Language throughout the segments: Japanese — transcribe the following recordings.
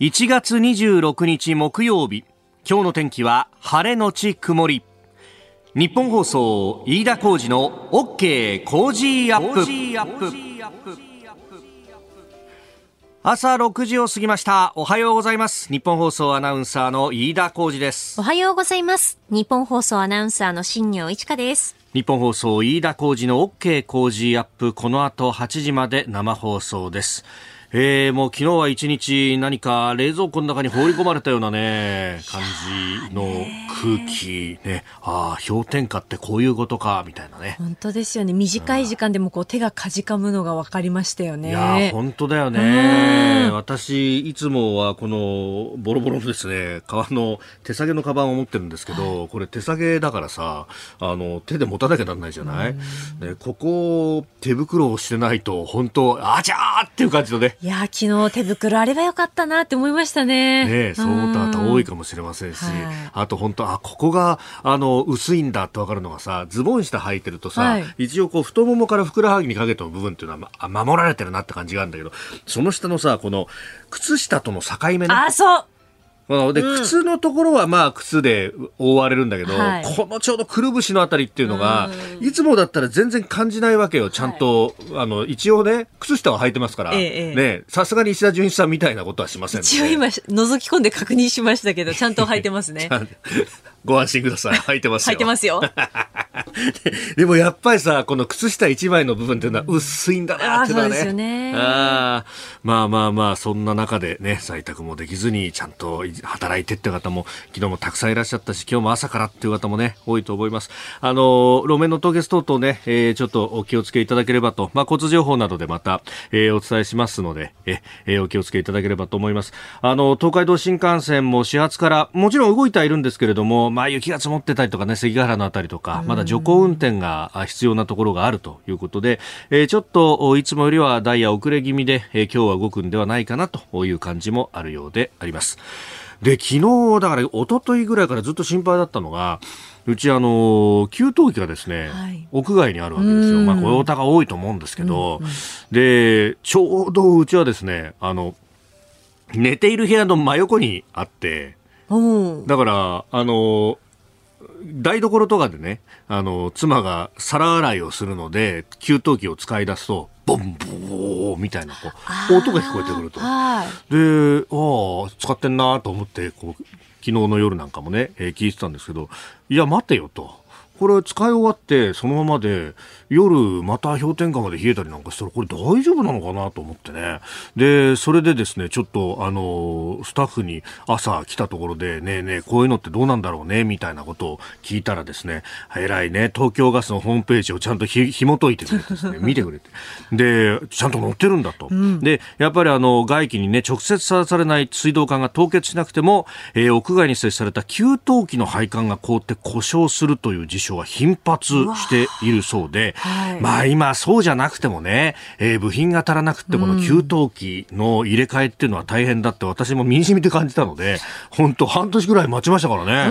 1月26日木曜日。今日の天気は晴れのち曇り。日本放送飯田浩二の OK 工事アップ。朝6時を過ぎました。おはようございます。日本放送アナウンサーの飯田浩二です。おはようございます。日本放送アナウンサーの新業一華です。日本放送飯田浩二の OK 工事アップ。この後8時まで生放送ですえー、もう昨日は一日何か冷蔵庫の中に放り込まれたようなね、感じの空気、ね、ああ、氷点下ってこういうことか、みたいなね。本当ですよね。短い時間でもこう手がかじかむのが分かりましたよね。いや本当だよね。私、いつもはこのボロボロのですね、革の手提げのカバンを持ってるんですけど、はい、これ手提げだからさ、あの、手で持たなきゃなんないじゃない？ね、ここ、手袋をしてないと、本当、あちゃーっていう感じのね。いや昨日手袋あればよかったなって思いましたね。ねそう思った方多いかもしれませんし、はい、あと本当、あ、ここが、あの、薄いんだってわかるのがさ、ズボン下履いてるとさ、はい、一応こう、太ももからふくらはぎにかけての部分っていうのは、ま、守られてるなって感じがあるんだけど、その下のさ、この、靴下との境目ね。あ、そうで、うん、靴のところはまあ靴で覆われるんだけど、はい、このちょうどくるぶしのあたりっていうのが、いつもだったら全然感じないわけよ。ちゃんと、はい、あの、一応ね、靴下は履いてますから、ええ、ね、さすがに石田純一さんみたいなことはしません、ね、一応今、覗き込んで確認しましたけど、ちゃんと履いてますね。ご安心ください。履いてますよ。履いてますよ。でもやっぱりさ、この靴下一枚の部分っていうのは薄いんだなってのはね。そうですよね。あまあまあまあ、そんな中でね、在宅もできずにちゃんと働いてって方も昨日もたくさんいらっしゃったし、今日も朝からっていう方もね、多いと思います。あの、路面の凍結等々ね、えー、ちょっとお気をつけいただければと、まあ交通情報などでまた、えー、お伝えしますので、えー、お気をつけいただければと思います。あの、東海道新幹線も始発から、もちろん動いてはいるんですけれども、まあ雪が積もってたりとかね、関ヶ原のあたりとか、まだ徐行運転が必要なところがあるということで、えー、ちょっといつもよりはダイヤ遅れ気味で、えー、今日は動くんではないかなという感じもあるようであります。で、昨日、だから一昨日ぐらいからずっと心配だったのが、うちあの給湯器がですね、はい、屋外にあるわけですよ。まあ、こういうおが多いと思うんですけど、うんうん、で、ちょうどうちはですね、あの、寝ている部屋の真横にあって、だから、あの、台所とかでね、あの、妻が皿洗いをするので、給湯器を使い出すと、ボンボーみたいなこう音が聞こえてくると。で、ああ、使ってんなと思って、こう、昨日の夜なんかもね、えー、聞いてたんですけど、いや、待てよと。これ使い終わってそのままで夜また氷点下まで冷えたりなんかしたらこれ大丈夫なのかなと思ってね。でそれでですねちょっとあのスタッフに朝来たところでねえねえこういうのってどうなんだろうねみたいなことを聞いたらですね偉いね東京ガスのホームページをちゃんとひ紐解いてくれてですね 見てくれて。でちゃんと載ってるんだと、うん、でやっぱりあの外気にね直接さらされない水道管が凍結しなくても、えー、屋外に設置された給湯器の配管が凍って故障するという事象は頻発しているそうで、はい、まあ今そうじゃなくてもね、えー、部品が足らなくてこの給湯器の入れ替えっていうのは大変だって私も身に染みて感じたので、本当半年ぐらい待ちましたからね。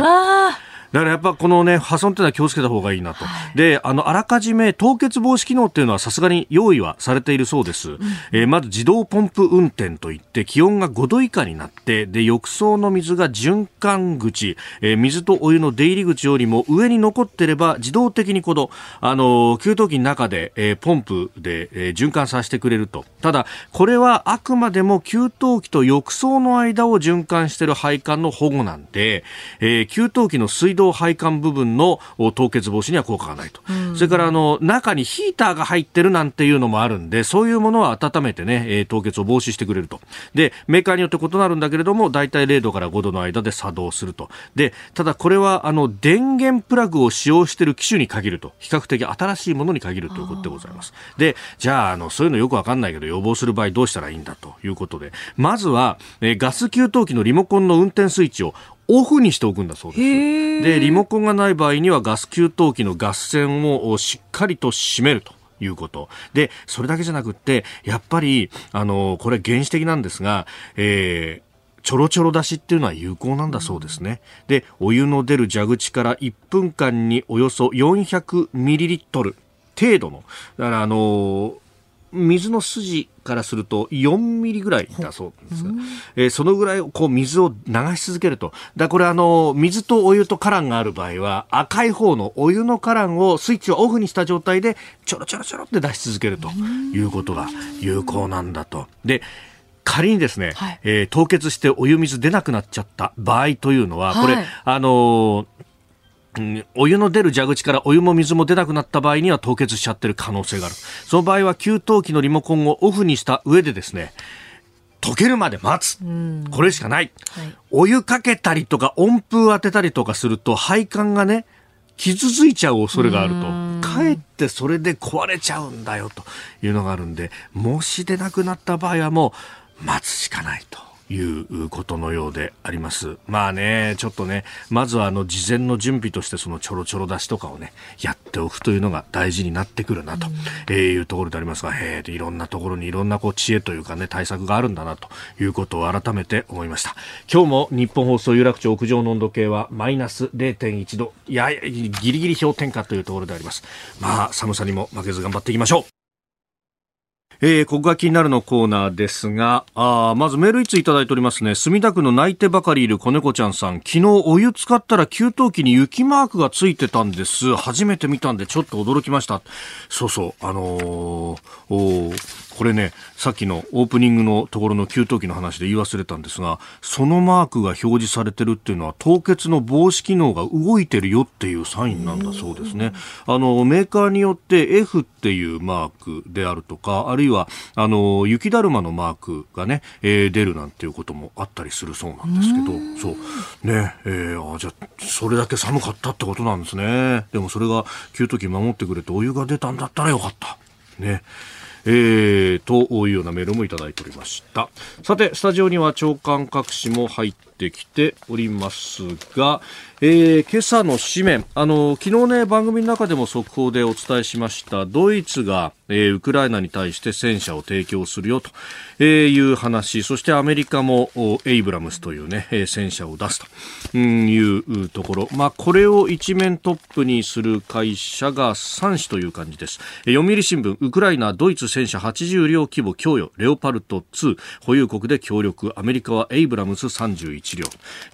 だからやっぱこのね、破損っていうのは気をつけた方がいいなと。はい、で、あの、あらかじめ凍結防止機能っていうのはさすがに用意はされているそうです。うん、えー、まず自動ポンプ運転といって気温が5度以下になって、で、浴槽の水が循環口、えー、水とお湯の出入り口よりも上に残ってれば自動的にこの、あのー、給湯器の中で、えー、ポンプで、えー、循環させてくれると。ただ、これはあくまでも給湯器と浴槽の間を循環している配管の保護なんで、えー、給湯器の水道配管部分の凍結防止には効果がないと、うん、それからあの中にヒーターが入ってるなんていうのもあるんでそういうものは温めてね、え、凍結を防止してくれると。でメーカーによって異なるんだけれども大体0度から5度の間で作動すると。でただこれはあの電源プラグを使用している機種に限ると。比較的新しいものに限るということでございます。でじゃああのそういうのよくわかんないけど予防する場合どうしたらいいんだということで。まずは、え、ガス給湯器のリモコンの運転スイッチをオフにしておくんだそうです。で、リモコンがない場合にはガス給湯器のガス栓をしっかりと閉めると。いうこと。で、それだけじゃなくって、やっぱり、あの、これ原始的なんですが、えー、ちょろちょろ出しっていうのは有効なんだそうですね。で、お湯の出る蛇口から1分間におよそ400ミリリットル程度の、だからあの水の筋からすると4ミリぐらいだそうです。が、えー、そのぐらいこう水を流し続けると。だこれあの、水とお湯とカランがある場合は、赤い方のお湯のカランをスイッチをオフにした状態で、ちょろちょろちょろって出し続けるということが有効なんだと。で、仮にですね、はい、えー、凍結してお湯水出なくなっちゃった場合というのは、これ、はい、あのーうん、お湯の出る蛇口からお湯も水も出なくなった場合には凍結しちゃってる可能性がある。その場合は給湯器のリモコンをオフにした上でですね、溶けるまで待つ。これしかない、はい、お湯かけたりとか温風当てたりとかすると配管がね、傷ついちゃう恐れがあると。かえってそれで壊れちゃうんだよというのがあるんで、もし出なくなった場合はもう待つしかないと。いうことのようであります。まあね、ちょっとね、まずはあの事前の準備としてそのちょろちょろ出しとかをね、やっておくというのが大事になってくるなと、えいうところでありますが、へえ、いろんなところにいろんなこう知恵というかね、対策があるんだなということを改めて思いました。今日も日本放送有楽町屋上の温度計はマイナス0.1度、いや、ギリギリ氷点下というところであります。まあ、寒さにも負けず頑張っていきましょう。えー、ここが気になるのコーナーですが、あまずメールいついただいておりますね。墨田区の泣いてばかりいる子猫ちゃんさん。昨日お湯使ったら給湯器に雪マークがついてたんです。初めて見たんでちょっと驚きました。そうそう、あのー、これね、さっきのオープニングのところの給湯器の話で言い忘れたんですが、そのマークが表示されてるっていうのは凍結の防止機能が動いてるよっていうサインなんだそうですね。あの、メーカーによって F っていうマークであるとか、あるいは、あの、雪だるまのマークがね、えー、出るなんていうこともあったりするそうなんですけど、そう。ね、えー、あ、じゃそれだけ寒かったってことなんですね。でもそれが給湯器守ってくれてお湯が出たんだったらよかった。ね。えー、というようなメールもいただいておりました。さて、スタジオには長官各紙も入ってきておりますが、えー、今朝の紙面、あの、昨日ね、番組の中でも速報でお伝えしました、ドイツが、えー、ウクライナに対して戦車を提供するよと、えー、いう話、そしてアメリカもエイブラムスというね、えー、戦車を出すというところ、まあ、これを一面トップにする会社が3紙という感じです。えー、読売新聞、ウクライナ、ドイツ戦車80両規模供与、レオパルト2、保有国で協力、アメリカはエイブラムス31両。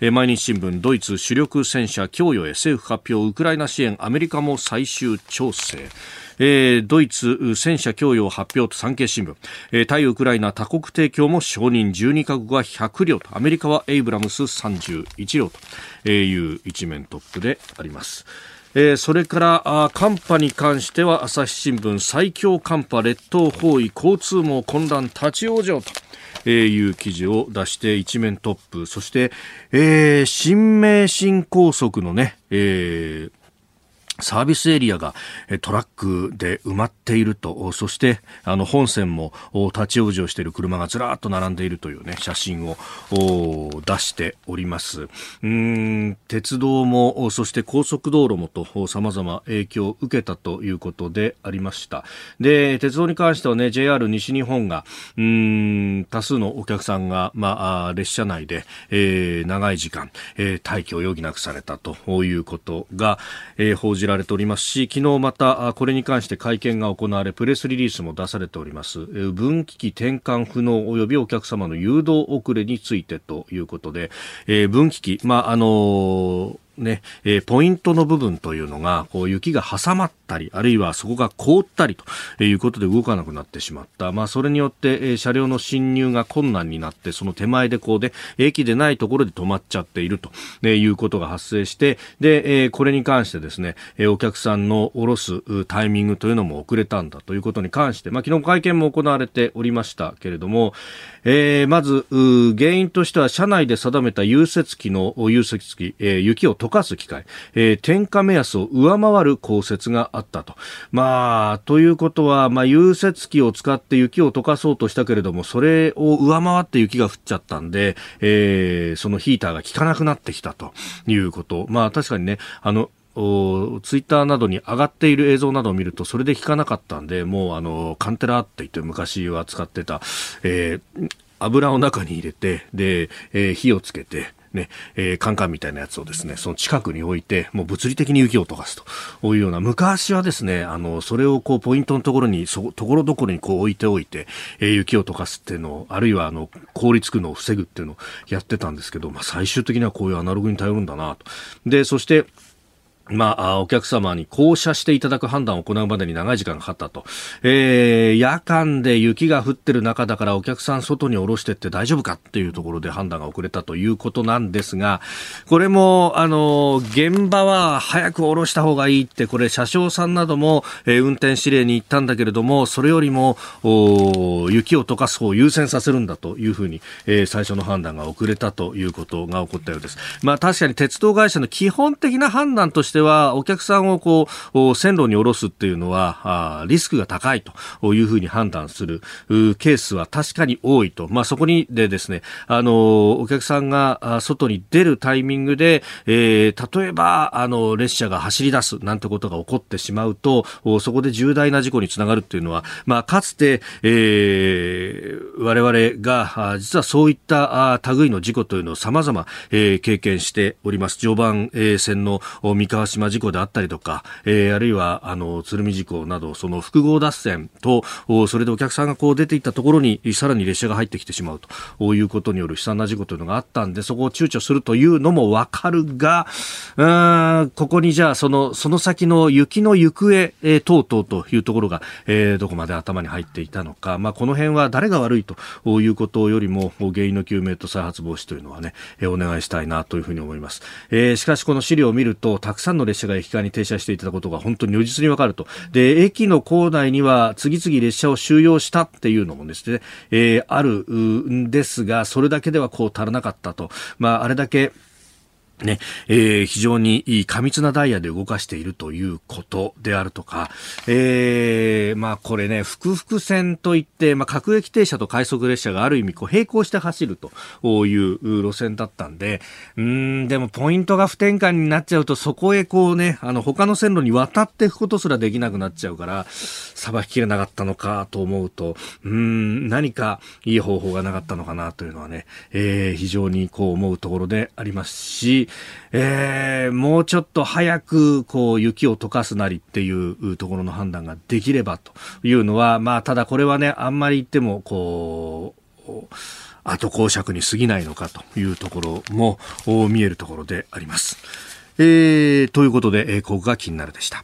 えー、毎日新聞、ドイツ主力戦車供与へ政府発表ウクライナ支援アメリカも最終調整。えー、ドイツ戦車供与発表と産経新聞、えー、対ウクライナ多国提供も承認。12カ国は100両と。アメリカはエイブラムス31両と。いう一面トップであります。えー、それから寒波に関しては朝日新聞最強寒波列島包囲交通網混乱立ち往生と。いう記事を出して一面トップ。そして、えー、新名神高速のね、えーサービスエリアがトラックで埋まっていると、そしてあの本線も立ち往生している車がずらっと並んでいるというね、写真を出しております。うん鉄道も、そして高速道路もと様々影響を受けたということでありました。で、鉄道に関してはね、JR 西日本が、うん多数のお客さんが、まあ、列車内で、えー、長い時間、えー、待機を余儀なくされたということが、えー、報じじられておりますし昨日またこれに関して会見が行われプレスリリースも出されております。分岐器転換不能及びお客様の誘導遅れについてということで、えー、分岐器、まああのーね、えー、ポイントの部分というのが、こう雪が挟まったり、あるいはそこが凍ったりということで動かなくなってしまった。まあ、それによって、えー、車両の進入が困難になって、その手前でこうで、駅でないところで止まっちゃっていると、えいうことが発生して、で、えー、これに関してですね、えお客さんの降ろすタイミングというのも遅れたんだということに関して、まあ、昨日会見も行われておりましたけれども、え、まず、原因としては車内で定めた融雪機の融雪機、え、雪を溶かす機械、えー、点火目安を上回る降雪があったと。まあ、ということは、まあ、融雪機を使って雪を溶かそうとしたけれども、それを上回って雪が降っちゃったんで、えー、そのヒーターが効かなくなってきたということ。まあ、確かにね、あの、ツイッターなどに上がっている映像などを見るとそれで引かなかったんでもうあのカンテラって言って昔は使ってた、えー、油を中に入れてで、えー、火をつけてね、えー、カンカンみたいなやつをですね、その近くに置いて、もう物理的に雪を溶かすというような、昔はですね、あの、それをこう、ポイントのところに、そ、ところどころにこう置いておいて、えー、雪を溶かすっていうのを、あるいはあの、凍りつくのを防ぐっていうのをやってたんですけど、まあ、最終的にはこういうアナログに頼るんだなと。で、そして、まあ、お客様に降車していただく判断を行うまでに長い時間がかかったと。えー、夜間で雪が降ってる中だからお客さん外に降ろしてって大丈夫かっていうところで判断が遅れたということなんですが、これも、あの、現場は早く降ろした方がいいって、これ車掌さんなども、えー、運転指令に行ったんだけれども、それよりも、雪を溶かす方を優先させるんだというふうに、えー、最初の判断が遅れたということが起こったようです。まあ確かに鉄道会社の基本的な判断としてしては、お客さんをこう、線路に下ろすっていうのは、リスクが高いというふうに判断するケースは確かに多いと。まあ、そこにでですね、あの、お客さんが外に出るタイミングで、えー、例えば、あの、列車が走り出すなんてことが起こってしまうと、そこで重大な事故につながるっていうのは、まあ、かつて、えー、我々が、実はそういった類の事故というのを様々、えー、経験しております。常磐線の三河島事故であったりとか、えー、あるいは、あの、鶴見事故など、その複合脱線と、それでお客さんがこう出ていったところに、さらに列車が入ってきてしまうということによる悲惨な事故というのがあったんで、そこを躊躇するというのもわかるが、うん、ここにじゃあ、その、その先の雪の行方、えー、等々というところが、えー、どこまで頭に入っていたのか、まあ、この辺は誰が悪いということよりも、原因の究明と再発防止というのはね、えー、お願いしたいなというふうに思います。えー、しかしこの資料を見ると、たくさんの列車が駅間に停車していたことが本当に如実にわかると。で、駅の構内には次々列車を収容したっていうのもですね、えー、あるんですが、それだけではこう足らなかったと。まあ、あれだけね、えー、非常にいい過密なダイヤで動かしているということであるとか、えー、まあこれね、複々線といって、まあ各駅停車と快速列車がある意味こう並行して走るという路線だったんで、うん、でもポイントが不転換になっちゃうとそこへこうね、あの他の線路に渡っていくことすらできなくなっちゃうから、さばききれなかったのかと思うと、うん、何かいい方法がなかったのかなというのはね、えー、非常にこう思うところでありますし、えー、もうちょっと早くこう雪を溶かすなりっていうところの判断ができればというのは、まあ、ただこれはね、あんまり言っても、こう、後講釈に過ぎないのかというところも見えるところであります。えー、ということで、え、ここが気になるでした。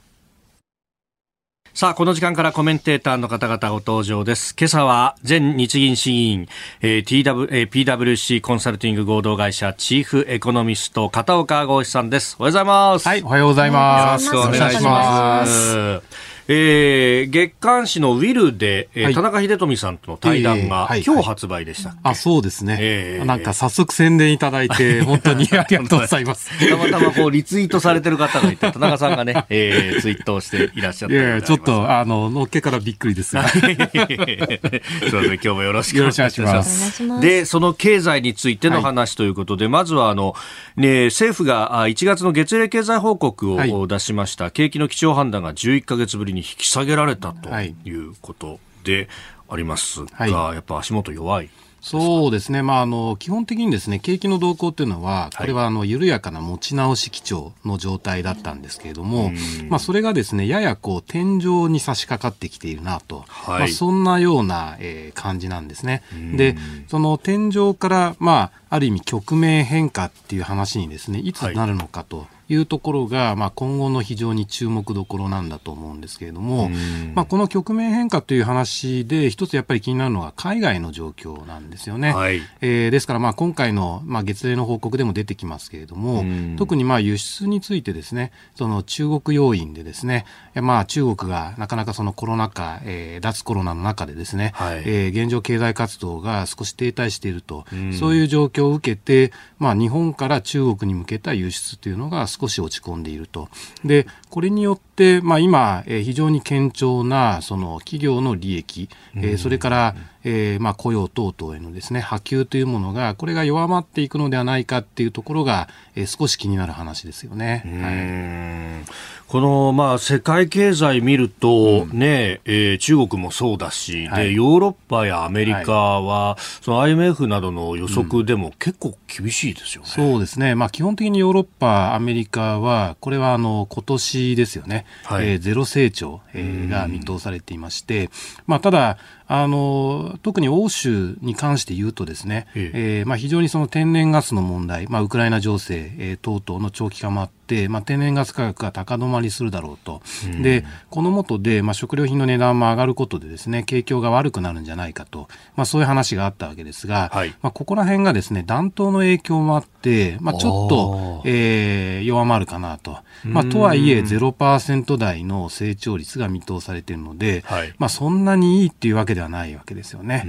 さあ、この時間からコメンテーターの方々ご登場です。今朝は、前日銀審議員、えー TW えー、PWC コンサルティング合同会社チーフエコノミスト、片岡剛志さんです。おはようございます。はい、おはようございます。よろしくお願いします。えー、月刊誌のウィルで、えー、はい、田中秀富さんとの対談が、えー、今日発売でしたあ、そうですね、えー。なんか早速宣伝いただいて、本当にありがとうございます。たまたまこうリツイートされてる方がいて、田中さんがね、えー、ツイートをしていらっしゃったいやちょっと、あの、のっけからびっくりです。が。すみません、今日もよろしくお願いします。ます。で、その経済についての話ということで、はい、まずはあの、ね、政府が1月の月例経済報告を出しました、はい、景気の基調判断が11か月ぶりに引き下げられたとい。うことでありますが、はい、やっぱ足元弱い。そうですね、まあ、あの基本的にですね景気の動向というのは、これはあの緩やかな持ち直し基調の状態だったんですけれども、まあ、それがですねややこう天井に差し掛かってきているなと、はい、まあ、そんなような、えー、感じなんですね。で、その天井から、まあ、ある意味局面変化っていう話にですねいつなるのかと。はいいうところが、まあ、今後の非常に注目どころなんだと思うんですけれども、まあ、この局面変化という話で一つやっぱり気になるのは海外の状況なんですよね。はい、えー、ですからまあ今回の、まあ、月例の報告でも出てきますけれども、特にまあ輸出についてですねその中国要因でですねまあ中国がなかなかそのコロナ禍、えー、脱コロナの中でですね、はい、えー、現状経済活動が少し停滞していると、そういう状況を受けて、まあ、日本から中国に向けた輸出というのが少少し落ち込んでいると。で、これによって、まあ、今、えー、非常に堅調なその企業の利益、えー、それから、えー、まあ雇用等々へのですね、波及というものが、これが弱まっていくのではないかっていうところが、えー、少し気になる話ですよね。はい、この、まあ、世界経済見ると、うん、ね、えー、中国もそうだし、はい、で、ヨーロッパやアメリカは、はい、その IMF などの予測でも結構厳しいですよね。うん、そうですね。まあ、基本的にヨーロッパ、アメリカは、これはあの、今年ですよね。はい、えー、ゼロ成長、えー、が見通されていまして、まあ、ただ、あの特に欧州に関して言うとですね、ええ。えー、まあ、非常にその天然ガスの問題、まあ、ウクライナ情勢、えー、等々の長期化もあって、まあ、天然ガス価格が高止まりするだろうと、うん、でこの下で、まあ、食料品の値段も上がることでですね景況が悪くなるんじゃないかと、まあ、そういう話があったわけですが、はい、まあ、ここら辺がですね暖冬の影響もあって、まあ、ちょっと、えー、弱まるかなと、まあ、とはいえ0%台の成長率が見通されているので、はい、まあ、そんなにいいっていうわけではないわけですよね。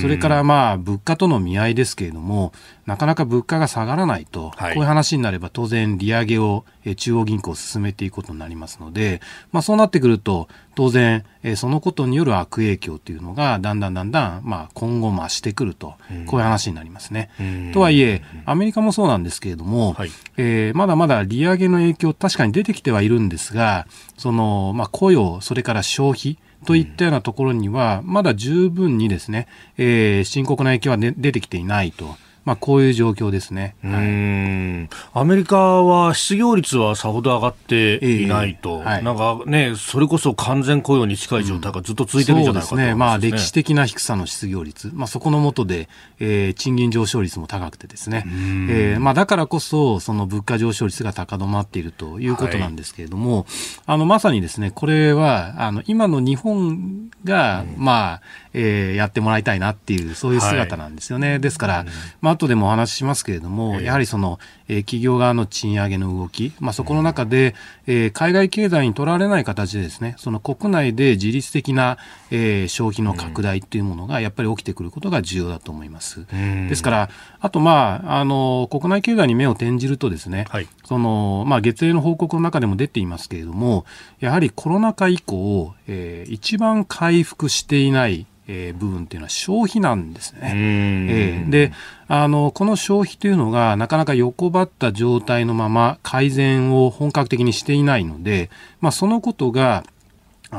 それからまあ物価との見合いですけれども、なかなか物価が下がらないと、はい、こういう話になれば当然利上げを中央銀行進めていくことになりますので、まあ、そうなってくると当然そのことによる悪影響というのがだんだんだんだんまあ今後増してくると、こういう話になりますね。とはいえアメリカもそうなんですけれども、はい、えー、まだまだ利上げの影響確かに出てきてはいるんですがその、まあ、雇用それから消費といったようなところには、まだ十分にですね、えー、深刻な影響は、ね、出てきていないと。まあ、こういう状況ですね、はい、アメリカは失業率はさほど上がっていないと、えーはい、なんかね、それこそ完全雇用に近い状態がずっと続いてるんじゃないかと、うん、そうですね、まあ、歴史的な低さの失業率、まあ、そこの下で、えー、賃金上昇率も高くてですね、えーまあ、だからこそ、その物価上昇率が高止まっているということなんですけれども、はい、あのまさにですね、これはあの今の日本が、うん、まあ、えー、やってもらいたいなっていう、そういう姿なんですよね。はい、ですから、まあ後でもお話ししますけれども、やはりその、えー、企業側の賃上げの動き、まあそこの中で、えー、海外経済にとらわれない形でですね、その国内で自律的な、えー、消費の拡大っていうものがやっぱり起きてくることが重要だと思います。ですから、あとまあ、あの、国内経済に目を転じるとですね、はい、その、まあ月例の報告の中でも出ていますけれども、やはりコロナ禍以降、えー、一番回復していないえー、部分っていうのは消費なんですね。えー、であのこの消費というのがなかなか横ばった状態のまま改善を本格的にしていないので、まあ、そのことが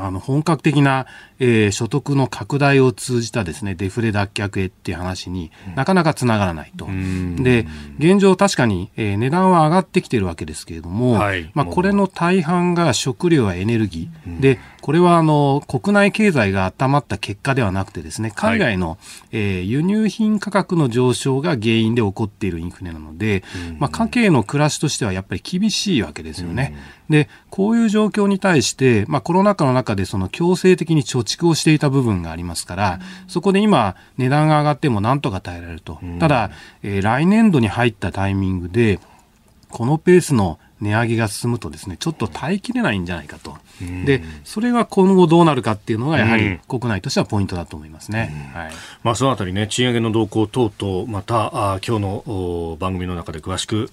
あの本格的な、えー、所得の拡大を通じたですねデフレ脱却へっていう話になかなかつながらないと。で現状確かに、えー、値段は上がってきているわけですけれども、はい、まあ、これの大半が食料やエネルギー。でこれはあの国内経済が温まった結果ではなくてですね海外の、はい、えー、輸入品価格の上昇が原因で起こっているインフレなので、まあ、家計の暮らしとしてはやっぱり厳しいわけですよね。でこういう状況に対して、まあ、コロナ禍の中でその強制的に貯蓄をしていた部分がありますから、そこで今値段が上がってもなんとか耐えられると。ただ、えー、来年度に入ったタイミングでこのペースの値上げが進むとですねちょっと耐えきれないんじゃないかと。でそれが今後どうなるかっていうのがやはり国内としてはポイントだと思いますね、はい。まあ、そのあたりね賃上げの動向等々またあ今日の番組の中で詳しく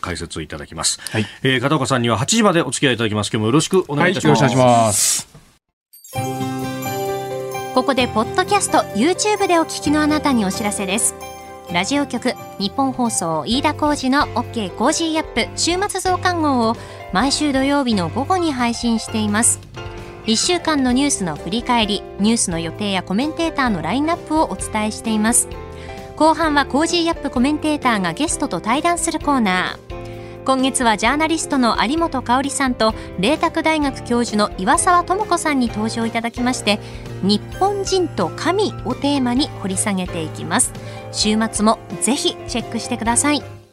解説をいただきます、はい。えー、片岡さんには8時までお付き合いいただきます。今日もよろしくお願いいたします、はい、よろしくお願いします。ここでポッドキャスト YouTube でお聞きのあなたにお知らせですラジオ局日本放送飯田浩司の OK コージーアップ週末増刊号を毎週土曜日の午後に配信しています。1週間のニュースの振り返りニュースの予定やコメンテーターのラインナップをお伝えしています。後半は Cozy Up コメンテーターがゲストと対談するコーナー。今月はジャーナリストの有本香さんと麗澤大学教授の岩澤知子さんに登場いただきまして日本人と神をテーマに掘り下げていきます。週末もぜひチェックしてください。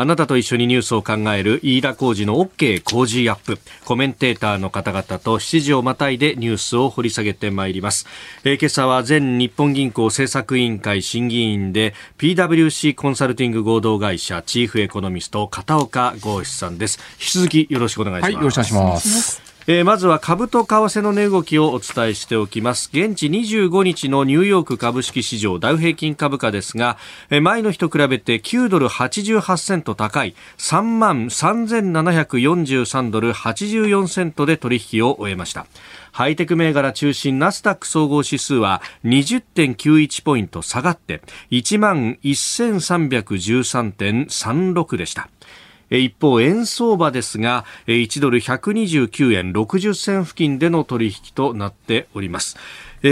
あなたと一緒にニュースを考える飯田浩二の OK 工事アップ。コメンテーターの方々と7時をまたいでニュースを掘り下げてまいります。えー、今朝は全日本銀行政策委員会審議員で PWC コンサルティング合同会社チーフエコノミスト片岡剛志さんです。引き続きよろしくお願いします。はい、よろしくお願いします。えー、まずは株と為替の値動きをお伝えしておきます。現地25日のニューヨーク株式市場ダウ平均株価ですが、えー、前の日と比べて9ドル88セント高い3万3743ドル84セントで取引を終えました。ハイテク銘柄中心ナスダック総合指数は20.91ポイント下がって1万1313.36でした。一方、円相場ですが、1ドル129円60銭付近での取引となっております。え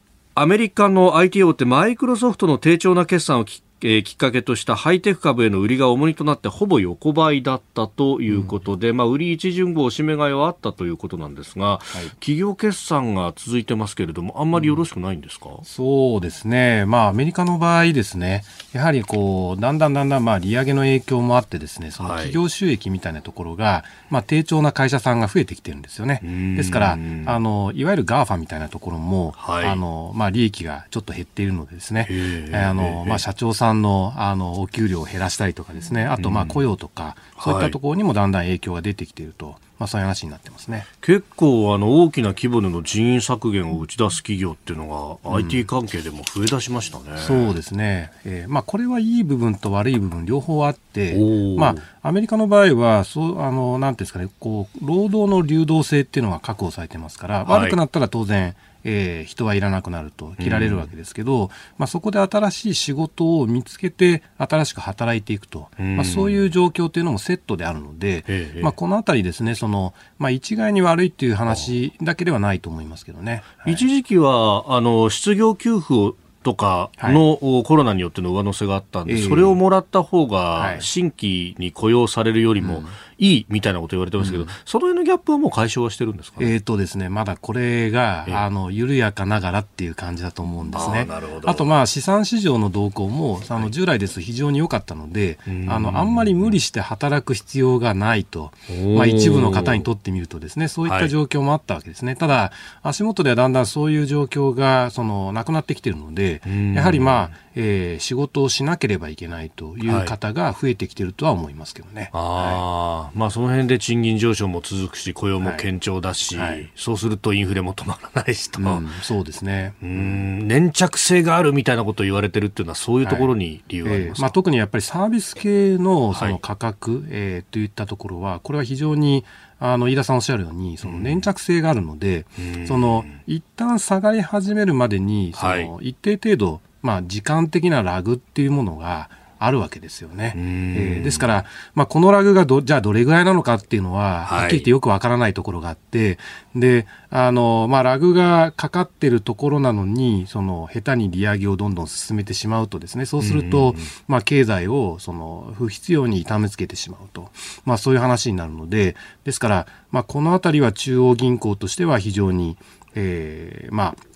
ーアメリカの IT 大手マイクロソフトの低調な決算をきえー、きっかけとしたハイテク株への売りが重荷となってほぼ横ばいだったということで、うん、まあ、売り一巡号、締め買いはあったということなんですが、はい、企業決算が続いてますけれども、あんまりよろしくないんですか、うん、そうですね、まあ、アメリカの場合ですね、やはりこうだんだんだんだんまあ利上げの影響もあって、ですねその企業収益みたいなところが、はい、まあ、低調な会社さんが増えてきてるんですよね。ですからあの、いわゆる GAFA みたいなところも、はい、あのまあ、利益がちょっと減っているのでですね、あのまあ、社長さんんのあのお給料を減らしたりとかですね。あとまあ雇用とか、そういったところにもだんだん影響が出てきていると。まあ、そういう話になってますね。結構あの大きな規模での人員削減を打ち出す企業っていうのが、うん、IT 関係でも増え出しましたね。そうですね、えーまあ、これはいい部分と悪い部分両方あって、まあ、アメリカの場合はそうあのなんていうんですかねこう労働の流動性っていうのが確保されてますから、悪くなったら当然えー、人はいらなくなると切られるわけですけど、うん、まあ、そこで新しい仕事を見つけて新しく働いていくと、うん、まあ、そういう状況というのもセットであるので、まあ、このあたりですねその、まあ、一概に悪いっていう話だけではないと思いますけどね、はい、一時期はあの失業給付をとかのコロナによっての上乗せがあったんで、はい、それをもらった方が新規に雇用されるよりもいいみたいなこと言われてますけど、うん、その辺のギャップはもう解消はしてるんですか、ね、えっ、ー、とですね、まだこれが、あの、緩やかながらっていう感じだと思うんですね。ああと、まあ、資産市場の動向も、あの、従来です。非常に良かったので、あの、あんまり無理して働く必要がないと、まあ、一部の方にとってみるとですね、そういった状況もあったわけですね。はい、ただ、足元ではだんだんそういう状況が、その、なくなってきてるので、やはりまあ、えー、仕事をしなければいけないという方が増えてきてるとは思いますけどね。はい、ああ、まあその辺で賃金上昇も続くし、雇用も堅調だし、はい。はい、そうするとインフレも止まらないしと。うん、そうですね。うん、粘着性があるみたいなことを言われてるっていうのはそういうところに理由があります、えー、まあ、特にやっぱりサービス系のその価格、はい、えー、といったところは、これは非常にあの飯田さんおっしゃるようにその粘着性があるので、うん、その一旦下がり始めるまでにその一定程度まあ、時間的なラグっていうものがあるわけですよね。えー、ですから、まあ、このラグがど、じゃあどれぐらいなのかっていうのは、はっきり言ってよくわからないところがあって、で、あの、まあ、ラグがかかってるところなのに、その、下手に利上げをどんどん進めてしまうとですね、そうすると、まあ、経済を、その、不必要に痛めつけてしまうと。まあ、そういう話になるので、ですから、まあ、このあたりは中央銀行としては非常に、えー、まあ、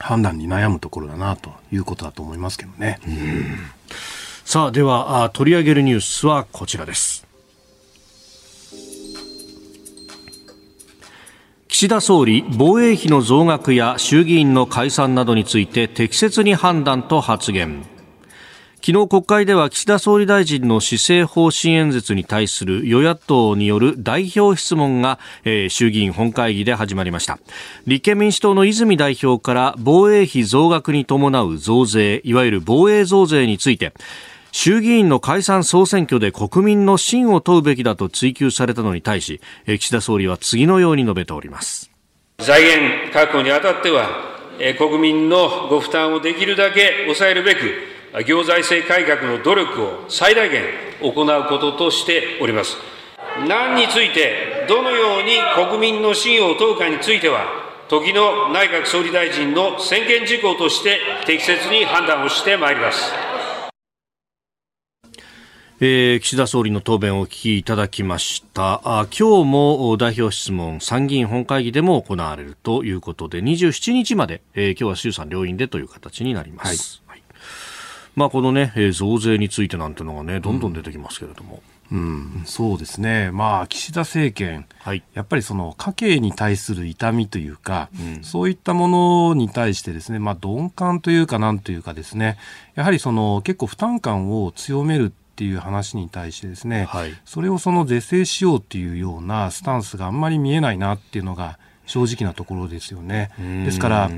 判断に悩むところだなということだと思いますけどね。さあでは取り上げるニュースはこちらです。岸田総理防衛費の増額や衆議院の解散などについて適切に判断と発言昨日国会では岸田総理大臣の施政方針演説に対する与野党による代表質問が、えー、衆議院本会議で始まりました。立憲民主党の泉代表から防衛費増額に伴う増税いわゆる防衛増税について衆議院の解散総選挙で国民の信を問うべきだと追及されたのに対し岸田総理は次のように述べております。財源確保にあたっては国民のご負担をできるだけ抑えるべく行財政改革の努力を最大限行うこととしております。何について、どのように国民の信を問うかについては、時の内閣総理大臣の専権事項として適切に判断をしてまいります。えー、岸田総理の答弁をお聞きいただきましたあ今日も代表質問参議院本会議でも行われるということで27日まで、えー、今日は衆参両院でという形になります、はいまあ、このね、増税についてなんていうのがね、どんどん出てきますけれども。うん、そうですね、まあ、岸田政権、はい、やっぱりその家計に対する痛みというか、うん、そういったものに対してですね、まあ、鈍感というか、なんというかですね、やはりその結構負担感を強めるっっていう話に対してですね、はい。それをその是正しようっていうようなスタンスがあんまり見えないなっていうのが正直なところですよね。ですから、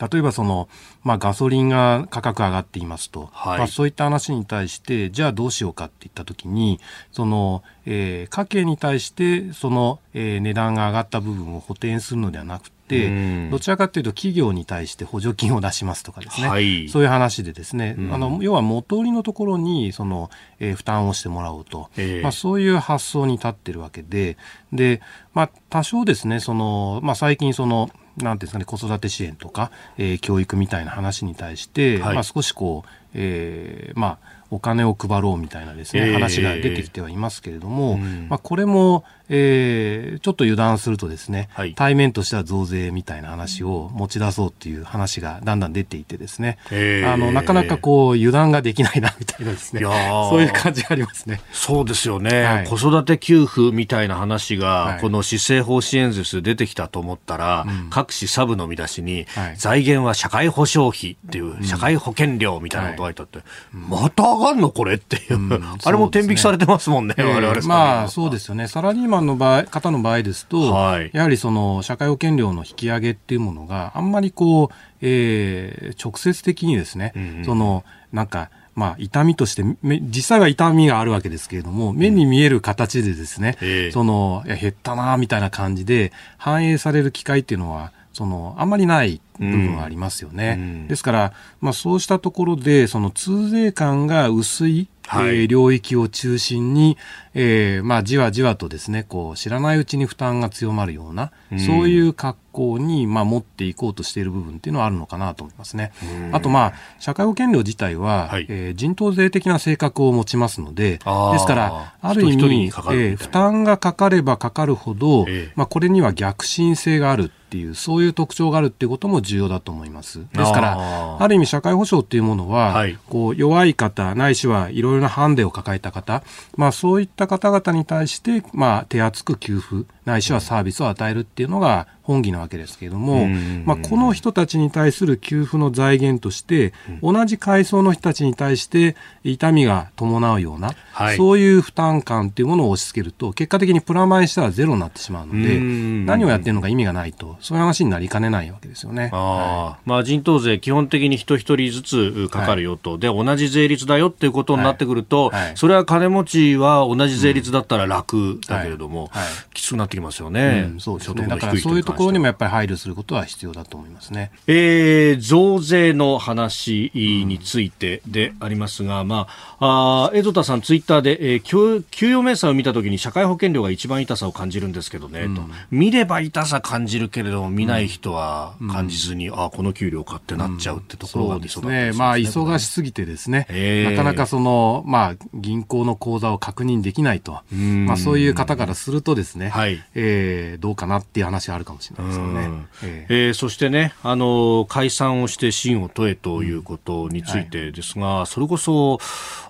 例えばその、まあ、ガソリンが価格上がっていますと、はい。まあ、そういった話に対して、じゃあどうしようかって言ったときに、その、えー家計に対して、その、えー値段が上がった部分を補填するのではなくて、うん。どちらかというと企業に対して補助金を出しますとかですね、はい。そういう話でですね、うん。あの要は元売りのところにその、えー負担をしてもらおうと、ええ。まあ、そういう発想に立ってるわけで、で、まあ、多少ですね、その、まあ、最近その、なんていうんですかね、子育て支援とか、えー教育みたいな話に対して、はい。まあ、少しこう、えーまあ、お金を配ろうみたいなですね、ええ話が出てきてはいますけれども、うん。まあ、これも、えーちょっと油断するとですね、はい。対面としては増税みたいな話を持ち出そうっていう話がだんだん出ていてですね、ええあの、なかなかこう、油断ができないな、みたいなですね。いやー、そういう感じがありますね。そうですよね、はい。子育て給付みたいな話が、はい。この施政方針演説で出てきたと思ったら、うん。各紙サブの見出しに、はい。財源は社会保障費っていう、社会保険料みたいなことが書いてあって、また上がんのこれっていう、うん。あれも天引きされてますもんね、ええ我々まあそうですよね、サラリーマンの場合方の場合ですと、はい。やはりその社会保険料の引き上げっていうものがあんまりこう、えー直接的にですね、うんうん。そのなんか、まあ、痛みとして、め実際は痛みがあるわけですけれども、目に見える形でですね、ええ。その、いや減ったな、みたいな感じで、反映される機会っていうのは、その、あんまりない部分はありますよね。うん。ですから、まあ、そうしたところで、その通税感が薄い、はい。えー領域を中心に、えーまあ、じわじわとですね、こう、知らないうちに負担が強まるような、うん。そういう格好に、まあ、持っていこうとしている部分っていうのはあるのかなと思いますね。あと、まあ、社会保険料自体は、はい。えー人頭税的な性格を持ちますので、ですから、ある意味、かかえー負担がかかればかかるほど、ええ。まあ、これには逆進性があるっていう、そういう特徴があるっていうことも重要だと思います。ですから、ある意味社会保障っていうものは、はい。こう弱い方、ないしはいろいろなハンデを抱えた方、まあそういった方々に対して、まあ手厚く給付、ないしはサービスを与えるっていうのが本義なわけですけれども、うんまあこの人たちに対する給付の財源として、同じ階層の人たちに対して痛みが伴うような、はい。そういう負担感っていうものを押し付けると、結果的にプラマイしたらゼロになってしまうので、うん何をやってるのか意味がないと、そういう話になりかねないわけですよね。ああまあ、人頭税、基本的に人一人ずつかかるよと、で同じ税率だよっていうことになってくると、はい。はい。それは金持ちは同じ税率だったら楽だけれども、はい。はい。きつくなってきますよね、うんそうですね。だからそういうところにももやっぱり配慮することは必要だと思いますね。えー増税の話についてでありますが、まあ、あー江戸田さん、ツイッターで、えー給給与明細を見たときに社会保険料が一番痛さを感じるんですけどね、と。見れば痛さ感じるけれども、見ない人は感じずに、あこの給料かってなっちゃうってところですね。ミソだったりするんまあ、忙しすぎてですね、ええなかなかその、まあ、銀行の口座を確認できないと、ん。まあ、そういう方からするとですね、はいえーどうかなっていう話はあるかもしれないですよね。うん。えええーそしてね、あの解散をして真を問えということについてですが、それこそ、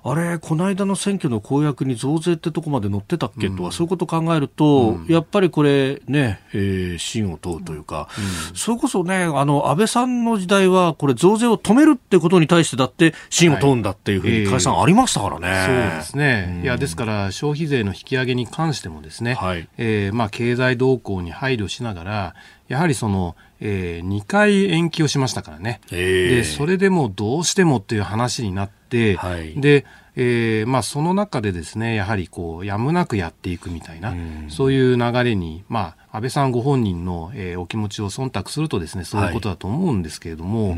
あれ、この間の選挙の公約に増税ってとこまで載ってたっけとは、そういうことを考えると、やっぱりこれね、えー真を問うというか、それこそね、あの、安倍さんの時代は、これ増税を止めるってことに対してだって、真を問うんだっていうふうにはい。解散ありましたからね。そうですね。いや、ですから、消費税の引き上げに関してもですね、はい。えーまあ、経済動向に配慮しながら、やはりその、え2回延期をしましたからね。ええで、それでもどうしてもっていう話になって、はい。で、えーまあ、その中でですね、やはりこう、やむなくやっていくみたいな、うん。そういう流れに、まあ、安倍さんご本人の、えーお気持ちを忖度するとですね、そういうことだと思うんですけれども、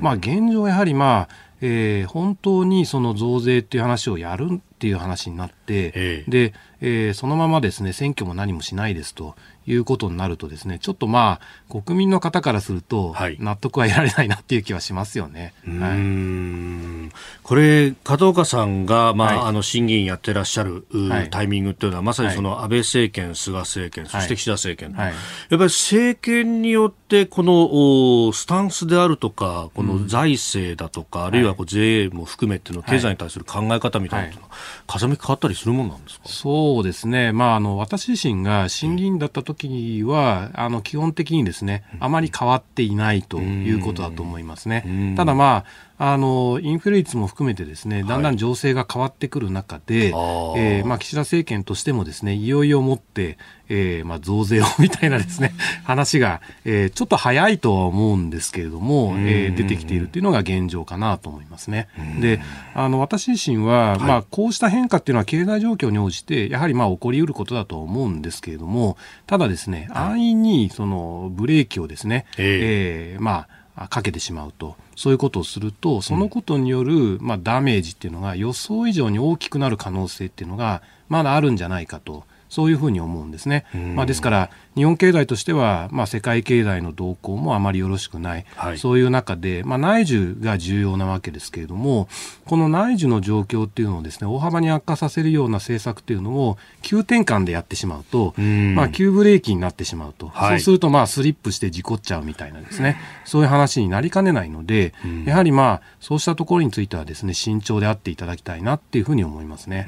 まあ、現状やはりまあ、えー本当にその増税っていう話をやるっていう話になって、ええ。で、えーそのままですね、選挙も何もしないですということになるとですね、ちょっとまあ、国民の方からするとはい、納得は得られないなっていう気はしますよね。はい。ん。これ、片岡さんが、まあはい。あの審議員やってらっしゃる、タイミングっていうのは、まさにその安倍政権、菅政権、そして岸田政権やっぱり政権によってってこのスタンスであるとかこの財政だとか、うん、あるいはこう税も含めての経済に対する考え方みたいなのは、はい、風向き変わったりするもんなんですか？そうですね、まあ、あの私自身が審議員だった時は、あの基本的にですねあまり変わっていないということだと思いますね。ただまああのインフレ率も含めてですねだんだん情勢が変わってくる中で、はい、えー、まあ、岸田政権としてもですねいよいよもって、えーまあ、増税を みたいなですね話が、えー、ちょっと早いとは思うんですけれども、えー、出てきているというのが現状かなと思いますね。であの私自身は、はい、まあ、こうした変化っていうのは経済状況に応じてやはりまあ起こりうることだと思うんですけれどもただですね、安易にそのブレーキをですね、えー、えー、まあかけてしまうと、そういうことをすると、そのことによる、まあ、ダメージっていうのが予想以上に大きくなる可能性っていうのが、まだあるんじゃないかと、そういうふうに思うんですね。まあ、ですから、日本経済としては、まあ、世界経済の動向もあまりよろしくない、はい、そういう中で、まあ、内需が重要なわけですけれども、この内需の状況っていうのをですね、大幅に悪化させるような政策っていうのを急転換でやってしまうと、まあ、急ブレーキになってしまうと、はい、そうすると、まあ、スリップして事故っちゃうみたいなですね、そういう話になりかねないので、やはりまあ、そうしたところについてはですね、慎重であっていただきたいなっていうふうに思いますね。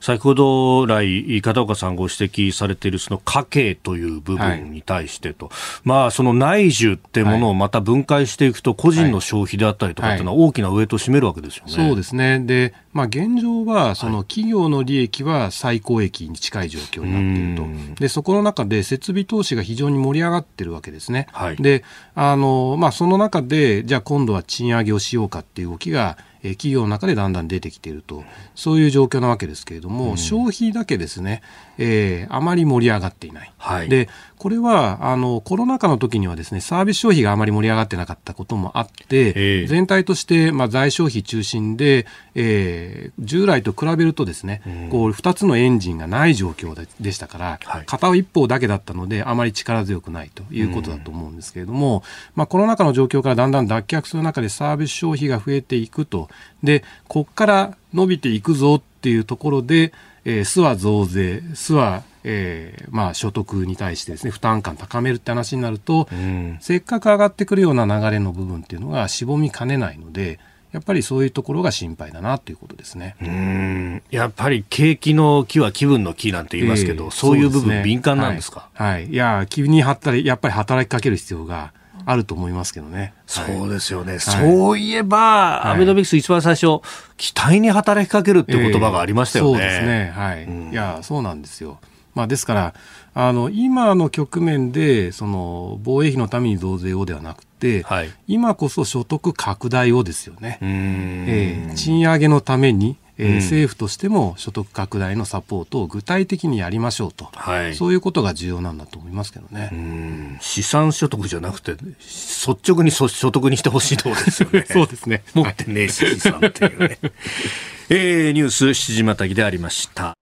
先ほど来、片岡さんご指摘されているその家計という部分に対してと、はい、まあ、その内需ってものをまた分解していくと、個人の消費であったりとかっていうのは大きなウエイトを占めるわけですよね。そうですね。で、まあ、現状は、その企業の利益は最高益に近い状況になっていると。で、そこの中で設備投資が非常に盛り上がってるわけですね。はい、で、あの、まあ、その中で、じゃあ今度は賃上げをしようかっていう動きが、え企業の中でだんだん出てきていると、そういう状況なわけですけれども、うん、消費だけですね、えー、あまり盛り上がっていない。はい、で、これは、あの、コロナ禍の時にはですね、サービス消費があまり盛り上がってなかったこともあって、えー、全体として、まあ、在消費中心で、えー、従来と比べるとですね、うん、こう、二つのエンジンがない状況ででしたから、はい、片一方だけだったので、あまり力強くないということだと思うんですけれども、うん、まあ、コロナ禍の状況からだんだん脱却する中でサービス消費が増えていくと、で、こっから伸びていくぞっていうところで、えー、巣は増税、巣は、えー、まあ所得に対してですね、負担感高めるって話になると、うん、せっかく上がってくるような流れの部分っていうのがしぼみかねないので、やっぱりそういうところが心配だなということですね。うん。やっぱり景気の木は気分の木なんて言いますけど、えー、そういう部分、敏感なんですか、はい、はい、いや、気に働やっぱり働きかける必要があると思いますけどね。そうですよね。はい、そういえば、はい、アベノミクス一番最初、期待に働きかけるっていう言葉がありましたよね。えー、そうですね。はい。うん、いや、そうなんですよ。まあ、ですから、あの、今の局面で、その、防衛費のために増税をではなくて、はい、今こそ所得拡大をですよね。えー、賃上げのために、えー、うん、政府としても所得拡大のサポートを具体的にやりましょうと、はい、そういうことが重要なんだと思いますけどね。資産所得じゃなくて、率直に所得にしてほしいところですよね。そうですね。持ってねえし、資産っていうね。えー、ニュース7時またぎでありました。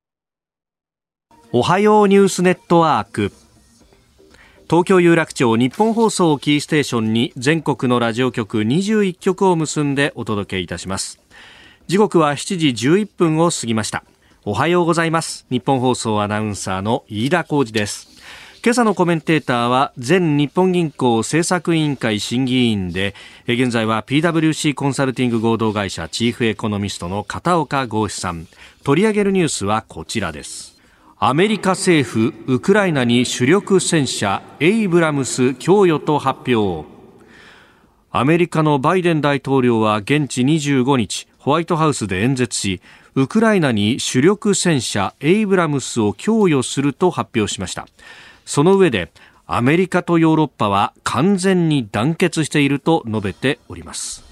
おはようニュースネットワーク。東京有楽町日本放送キーステーションに全国のラジオ局21局を結んでお届けいたします。時刻は7時11分を過ぎました。おはようございます。日本放送アナウンサーの飯田浩二です。今朝のコメンテーターは前日本銀行政策委員会審議委員で現在は PWC コンサルティング合同会社チーフエコノミストの片岡剛志さん。取り上げるニュースはこちらです。アメリカ政府ウクライナに主力戦車エイブラムス供与と発表。アメリカのバイデン大統領は現地25日ホワイトハウスで演説しウクライナに主力戦車エイブラムスを供与すると発表しました。その上でアメリカとヨーロッパは完全に団結していると述べております。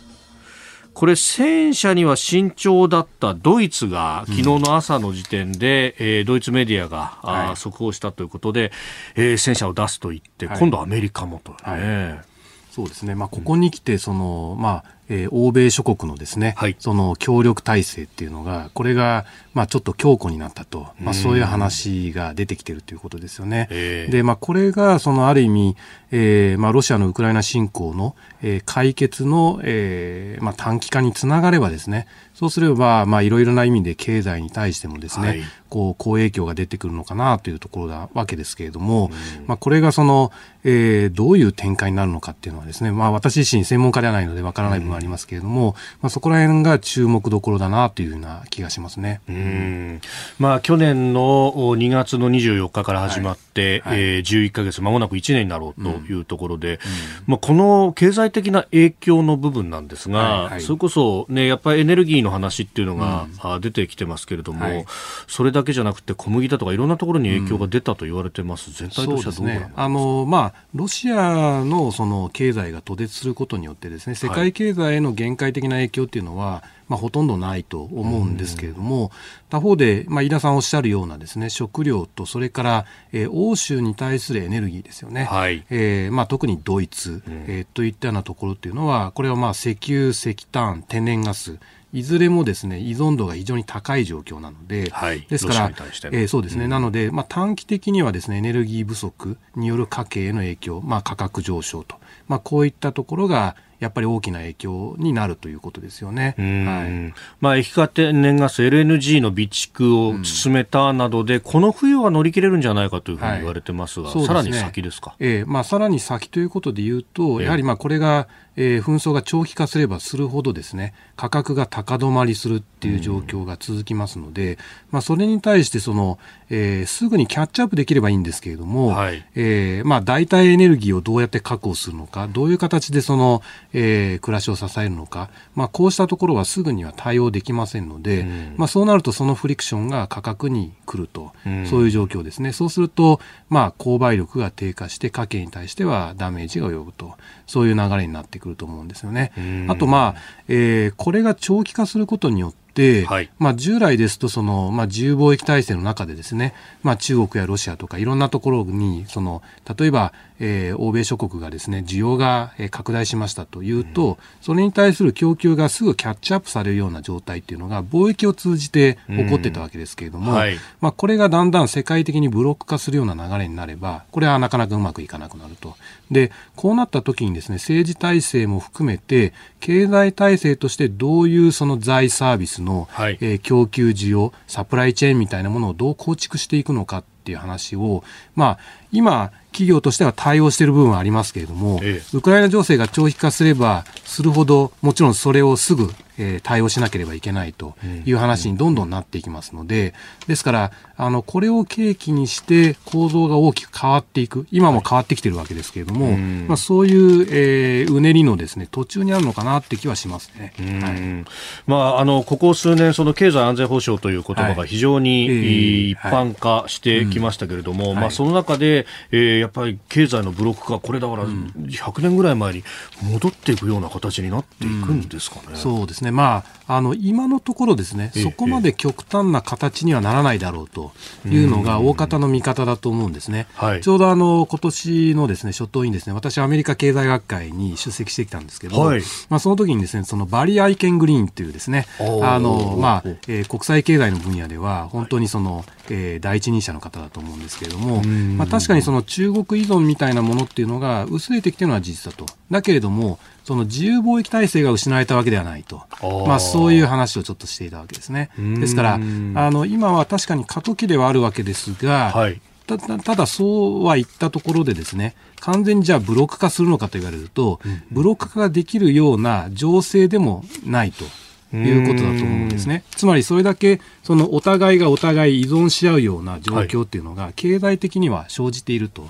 これ戦車には慎重だったドイツが昨日の朝の時点で、うん、えー、ドイツメディアが、はい、速報したということで、えー、戦車を出すと言って、はい、今度アメリカもと、ね、はい。そうですね、まあ、ここに来てその、まあえー、欧米諸国のですね、はい、その協力体制っていうのが、これが、まあ、ちょっと強固になったと、まあ、そういう話が出てきてるということですよね。で、まあ、これが、そのある意味、えー、まあ、ロシアのウクライナ侵攻の、えー、解決の、えー、まあ、短期化につながればですね、そうすれば、まあ、いろいろな意味で経済に対してもですね、はい、こう、好影響が出てくるのかなというところなわけですけれども、まあ、これがその、えー、どういう展開になるのかっていうのはですね、まあ、私自身専門家ではないのでわからない部分はありますけれども、まあ、そこら辺が注目どころだなというふうな気がしますね。うん。まあ、去年の2月の24日から始まって、はい。はい、えー、11か月、まもなく1年になろうというところで、うん、まあ、この経済的な影響の部分なんですが、はい。はい、それこそ、ね、やっぱりエネルギーの話っていうのが、うん、出てきてますけれども、はい、それだけじゃなくて小麦だとかいろんなところに影響が出たと言われてます、うん、全体としてはどうね、あのまあ、ロシアのその経済が途絶することによってですね世界経済への限界的な影響っていうのは、まあ、ほとんどないと思うんですけれども、他方で、まあ、飯田さんおっしゃるようなですね食料とそれから、えー、欧州に対するエネルギーですよね、はい。えーまあ、特にドイツ、うん、えー、といったようなところっていうのはこれはまあ石油、石炭、天然ガスいずれもですね依存度が非常に高い状況なので、はい、ですから、えー、そうですね、うん、なので、まあ、短期的にはですねエネルギー不足による家計への影響、まあ、価格上昇と、まあ、こういったところがやっぱり大きな影響になるということですよね。はい、まあ、液化天然ガス LNG の備蓄を進めたなどで、うん、この冬は乗り切れるんじゃないかというふうに言われてますが、はい、さらに先ですか？えー、まあ、さらに先ということで言うと、やはりまあこれがえー、紛争が長期化すればするほどですね価格が高止まりするっていう状況が続きますので、まあ、それに対してその、えー、すぐにキャッチアップできればいいんですけれども、はい、えー、まあ、代替エネルギーをどうやって確保するのかどういう形でその、えー、暮らしを支えるのか、まあ、こうしたところはすぐには対応できませんので、うん、まあ、そうなるとそのフリクションが価格に来ると、うん、そういう状況ですね。そうすると、まあ、購買力が低下して家計に対してはダメージが及ぶとそういう流れになってくると思うんですよね。あと、まあ、えー、これが長期化することによって、はい、まあ、従来ですとその、まあ、自由貿易体制の中でですね、まあ、中国やロシアとかいろんなところにその例えば、えー、欧米諸国がですね需要が拡大しましたというと、うん、それに対する供給がすぐキャッチアップされるような状態っていうのが貿易を通じて起こってたわけですけれども、うん。はい、まあ、これがだんだん世界的にブロック化するような流れになればこれはなかなかうまくいかなくなると。でこうなった時にですね政治体制も含めて経済体制としてどういうその財サービスの、はい、えー、供給需要サプライチェーンみたいなものをどう構築していくのかっていう話を、まあ、今企業としては対応している部分はありますけれども、ええ、ウクライナ情勢が長期化すればするほど、もちろんそれをすぐ、えー、対応しなければいけないという話にどんどんなっていきますので、ですから、あの、これを契機にして構造が大きく変わっていく、今も変わってきてるわけですけれども、はい、まあ、そういう、えー、うねりのですね、途中にあるのかなって気はしますね。はい、まあ、あの、ここ数年、その経済安全保障という言葉が非常に、一般化してきましたけれども、まあ、その中で、えー、やっぱり経済のブロック化、これだから100年ぐらい前に戻っていくような形になっていくんですかね。うん、そうですね。まあ、あの、今のところですね、そこまで極端な形にはならないだろうというのが大方の見方だと思うんですね。はい、ちょうどあの、今年のですね、初頭にですね、私アメリカ経済学会に出席してきたんですけど、はい、まあ、その時にですね、そのバリアイケングリーンというですね、あの、まあ、えー、国際経済の分野では本当にその、えー、第一人者の方だと思うんですけれども、まあ、確かにその中国依存みたいなものっていうのが薄れてきてるのは事実だと。だけれども、その自由貿易体制が失われたわけではないと。まあそういう話をちょっとしていたわけですね。ですから、あの、今は確かに過渡期ではあるわけですが、はい、たただそうは言ったところでですね、完全にじゃあブロック化するのかと言われると、ブロック化ができるような情勢でもないと。いうことだと思うんですね。つまりそれだけそのお互いがお互い依存し合うような状況っていうのが経済的には生じていると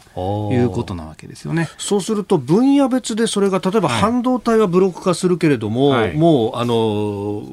いうことなわけですよね。そうすると分野別でそれが例えば半導体はブロック化するけれども、はい、もうあの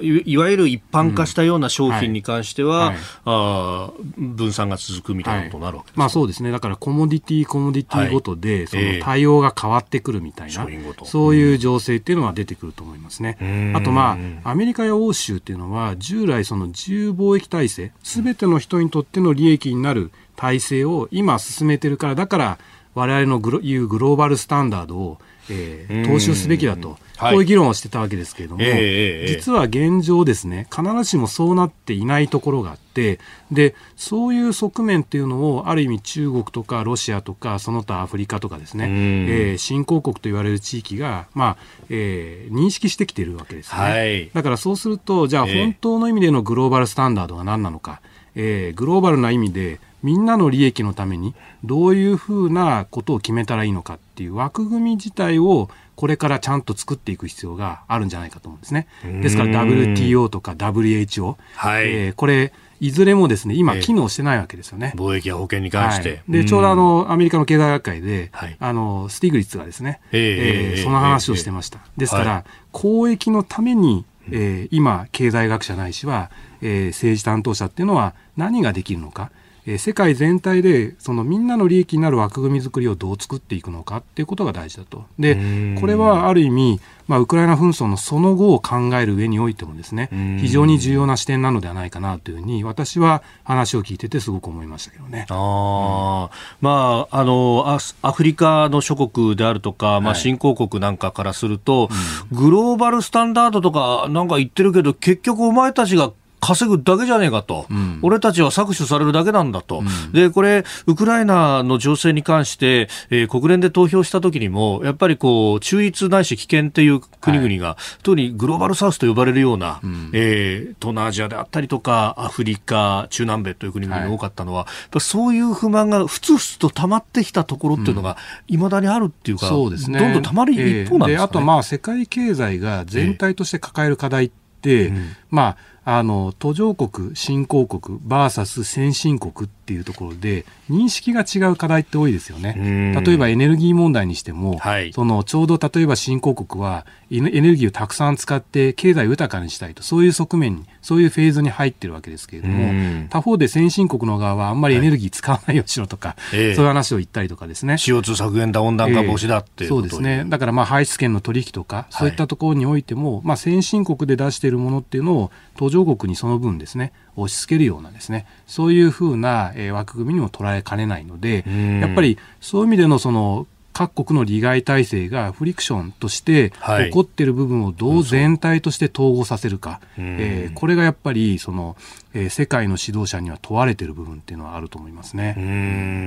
いわゆる一般化したような商品に関しては、うんはい、あ分散が続くみたいなことになるわけです、はい、まあ、そうですね。だからコモディティコモディティごとで、その対応が変わってくるみたいな、えー、そういう情勢っていうのは出てくると思いますね。あとまあアメリカや欧州っていうのは従来その自由貿易体制すべての人にとっての利益になる体制を今進めてるからだから我々のグロいうグローバルスタンダードをえー、踏襲すべきだと、はい。こういう議論をしてたわけですけれども、ええええ実は現状ですね、必ずしもそうなっていないところがあって、で、そういう側面っていうのを、ある意味中国とかロシアとか、その他アフリカとかですね、うん。えー新興国と言われる地域が、まあ、えー認識してきているわけですね。はい。だからそうすると、じゃあええ。本当の意味でのグローバルスタンダードは何なのか、えーグローバルな意味でみんなの利益のためにどういうふうなことを決めたらいいのかっていう枠組み自体をこれからちゃんと作っていく必要があるんじゃないかと思うんですね。ですから WTO とか WHO、はい。えーこれいずれもですね今ええ。機能してないわけですよね。貿易や保険に関して。はい、でちょうどあの、アメリカの経済学会で、はい。あのスティグリッツがですね、えーその話をしてました。ですから、は公益のために、えー今、経済学者ないしは、えー政治担当者っていうのは何ができるのか、えー世界全体でそのみんなの利益になる枠組み作りをどう作っていくのかっていうことが大事だと。でうん、これはある意味、まあ、ウクライナ紛争のその後を考える上においてもですねうん、非常に重要な視点なのではないかなというふうに、私は話を聞いててすごく思いましたけどね。ああ、まあ、あの、アフリカの諸国であるとか、まあ、はい。新興国なんかからすると、グローバルスタンダードとかなんか言ってるけど、結局お前たちが稼ぐだけじゃねえかと、ん。俺たちは搾取されるだけなんだと、でこれ、ウクライナの情勢に関して、えー国連で投票した時にも、やっぱりこう中立ないし危険っていう国々が、特にグローバルサウスと呼ばれるような、えー東南アジアであったりとか、アフリカ、中南米という国々が多かったのは、やっぱそういう不満がふつふつと溜まってきたところっていうのが、いまだにあるっていうか、そうですね。どんどん溜まる一方なんですか、ね。ええあと、まあ、世界経済が全体として抱える課題って、まあ、あの、途上国、新興国、バーサス先進国っていうところで、認識が違う課題って多いですよね。うん。例えばエネルギー問題にしても、はい。そのちょうど例えば新興国はエネルギーをたくさん使って経済を豊かにしたいと、そういう側面に、そういうフェーズに入ってるわけですけれども、うん。他方で先進国の側はあんまりエネルギー使わないようにしろとか、ええ。そういう話を言ったりとかですね。CO2 削減だ、温暖化防止だっていうことをそうですね。だからまあ排出権の取引とか、そういったところにおいても、まあ先進国で出しているものっていうのを途上国にその分ですね、押し付けるようなですね、そういうふうな、えー枠組みにも捉えかねないのでうん、やっぱりそういう意味でのその、各国の利害体制がフリクションとしてはい。起こっている部分をどう。全体として統合させるか、うん。えーこれがやっぱりその、えー世界の指導者には問われている部分っていうのはあると思いますね。うー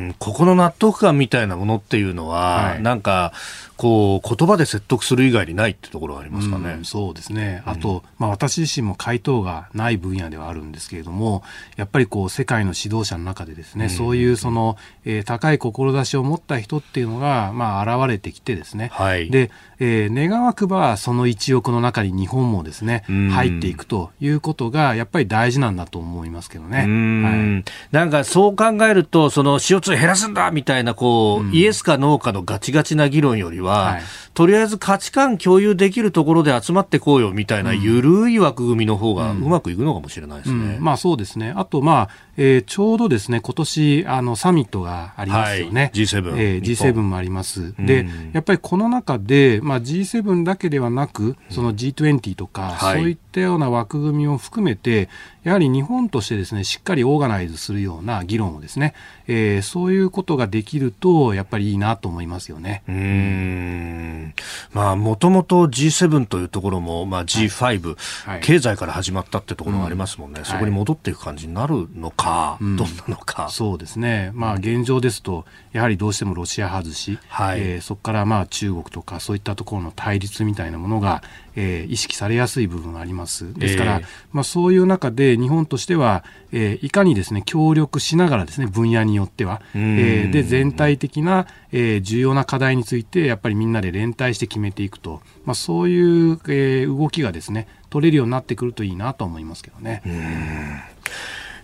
んここの納得感みたいなものっていうのは、はいなんかこう言葉で説得する以外にないってところがありますかね。うんそうですね。あと、まあ私自身も回答がない分野ではあるんですけれども、やっぱりこう世界の指導者の中でですね、そういうその、えー高い志を持った人っていうのが、まあ現れてきてですね、はいで、えー願わくばその一翼の中に日本もですね、うん入っていくということがやっぱり大事なんだと思いますけどね。はいなんかそう考えると、その CO2 減らすんだみたいな、こう、イエスかノーかのガチガチな議論よりは、はいとりあえず価値観共有できるところで集まってこうよみたいな、ゆるい枠組みの方がうまくいくのかもしれないですね。うんまあそうですね。あとまあ、えーちょうどですね、今年、あの、サミットがありますよね。はい。G7 えー日本。G7 もあります。うん。で、やっぱりこの中で、まあ G7 だけではなく、その G20 とか、はい。そういったような枠組みを含めて、やはり日本としてですね、しっかりオーガナイズするような議論をですね、えーそういうことができると、やっぱりいいなと思いますよね。うーん。まあ、もともと G7 というところも、まあ、G5、はい。経済から始まったってところがありますもんね、ん。そこに戻っていく感じになるのか、ん。どんなのか。そうですね、まあ、現状ですと、やはりどうしてもロシア外し、はい。えーそこからまあ中国とか、そういったところの対立みたいなものが、えー意識されやすい部分があります。ですから、ええまあ、そういう中で、日本としては、えーいかにですね協力しながらですね分野によっては、うん。えーで全体的な、えー重要な課題について、やっぱりみんなで連帯して決めていくと、まあ、そういう、えー動きがですね取れるようになってくるといいなと思いますけどね。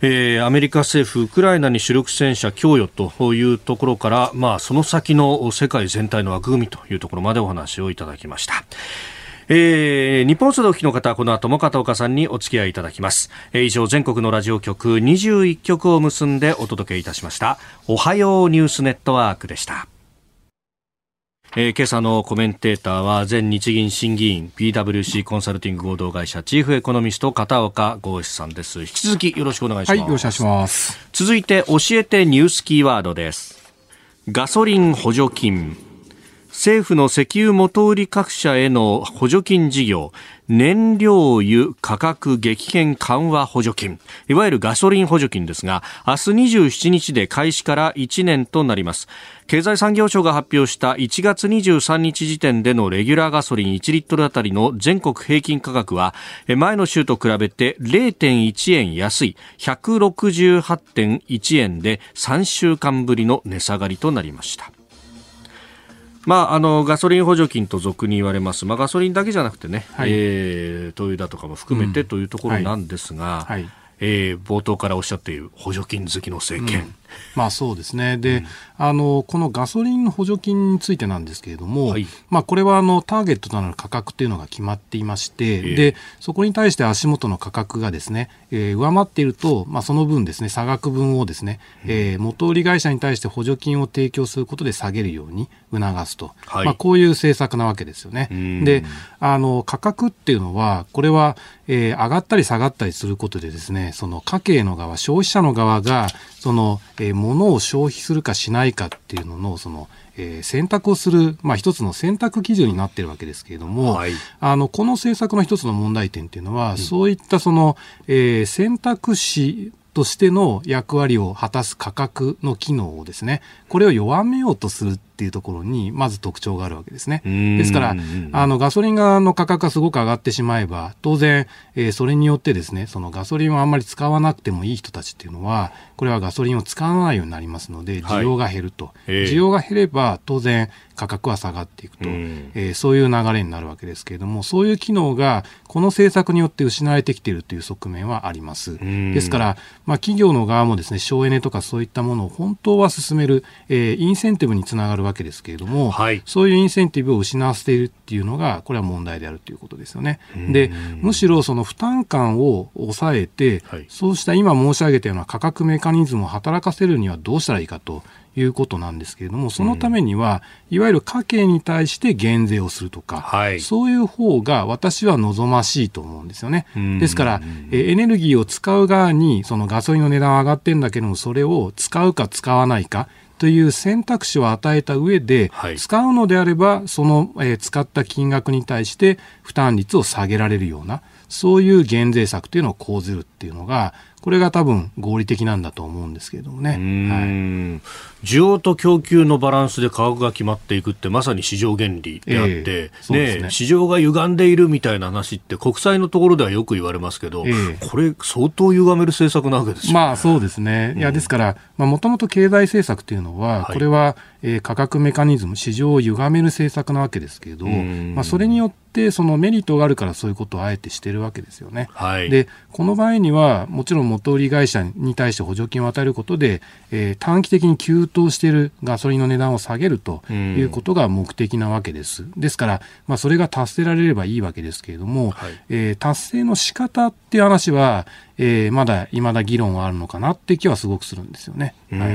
えーアメリカ政府、ウクライナに主力戦車供与というところから、まあ、その先の世界全体の枠組みというところまでお話をいただきました。えー日本放送でお聞きの方はこの後も片岡さんにお付き合いいただきます。えー以上、全国のラジオ局21局を結んでお届けいたしました。おはようニュースネットワークでした。えー今朝のコメンテーターは前日銀審議員 PWC コンサルティング合同会社チーフエコノミスト片岡剛志さんです。引き続きよろしくお願いしはい、ます。よろしくお願いします。続いて教えてニュースキーワードです。ガソリン補助金。政府の石油元売り各社への補助金事業燃料油価格激変緩和補助金。いわゆるガソリン補助金ですが明日27日で開始から1年となります。経済産業省が発表した1月23日時点でのレギュラーガソリン1リットルあたりの全国平均価格は前の週と比べて0.1円安い168.1円で3週間ぶりの値下がりとなりました。まあ、あのガソリン補助金と俗に言われます、まあ、ガソリンだけじゃなくてね、はい、えー、灯油だとかも含めてというところなんですが、うん。はい、えー、冒頭からおっしゃっている補助金好きの政権、うんまあそうですね。で、うん、あの、このガソリンの補助金についてなんですけれども、はい、まあこれはあの、ターゲットとなる価格っていうのが決まっていまして、えー、で、そこに対して足元の価格がですね、えー、上回っていると、まあその分ですね、差額分をですね、うん、えー、元売り会社に対して補助金を提供することで下げるように促すと。はい、まあこういう政策なわけですよね。で、あの、価格っていうのは、これは、えー、上がったり下がったりすることでですね、その家計の側、消費者の側が、その、えー、物を消費するかしないかっていうのの、その、えー、選択をする、まあ、一つの選択基準になっているわけですけれども、はい、あのこの政策の一つの問題点っていうのは、うん、そういったその、えー、選択肢としての役割を果たす価格の機能をですね、これを弱めようとするっていうところに、まず特徴があるわけですね。ですから、あの、ガソリンがの価格がすごく上がってしまえば、当然、えー、それによってですね、そのガソリンをあんまり使わなくてもいい人たちっていうのは、これはガソリンを使わないようになりますので、需要が減ると。はい、需要が減れば、当然、価格は下がっていくと、えー、そういう流れになるわけですけれども、そういう機能が、この政策によって失われてきているという側面はあります。ですから、まあ、企業の側もですね、省エネとかそういったものを本当は進める、えー、インセンティブにつながるわけですけれども、はい、そういうインセンティブを失わせているっていうのが、これは問題であるということですよね。で、むしろその負担感を抑えて、はい、そうした今申し上げたような価格メカニズムを働かせるにはどうしたらいいかということなんですけれども、そのためには、いわゆる家計に対して減税をするとか、はい、そういう方が私は望ましいと思うんですよね。ですから、エネルギーを使う側に、そのガソリンの値段上がってるんだけども、それを使うか使わないか、という選択肢を与えた上で、はい、使うのであれば、その、えー、使った金額に対して負担率を下げられるような、そういう減税策というのを講ずるっていうのが、これが多分合理的なんだと思うんですけれどもね。はい、需要と供給のバランスで価格が決まっていくってまさに市場原理であって、えー、ね、ね、市場が歪んでいるみたいな話って国際のところではよく言われますけど、えー、これ相当歪める政策なわけですよ、ね、まあそうですね。いやですから、もともと経済政策というのは、これは、えー、価格メカニズム、市場を歪める政策なわけですけれど、まあそれによって、そのメリットがあるからそういうことをあえてしてるわけですよね。はい、で、この場合には、もちろん元売り会社に対して補助金を与えることで、えー、短期的に急騰しているガソリンの値段を下げるということが目的なわけです。ですから、まあ、それが達せられればいいわけですけれども、はい、えー、達成の仕方っていう話は、えー、まだいまだ議論はあるのかなって気はすごくするんですよね。はい、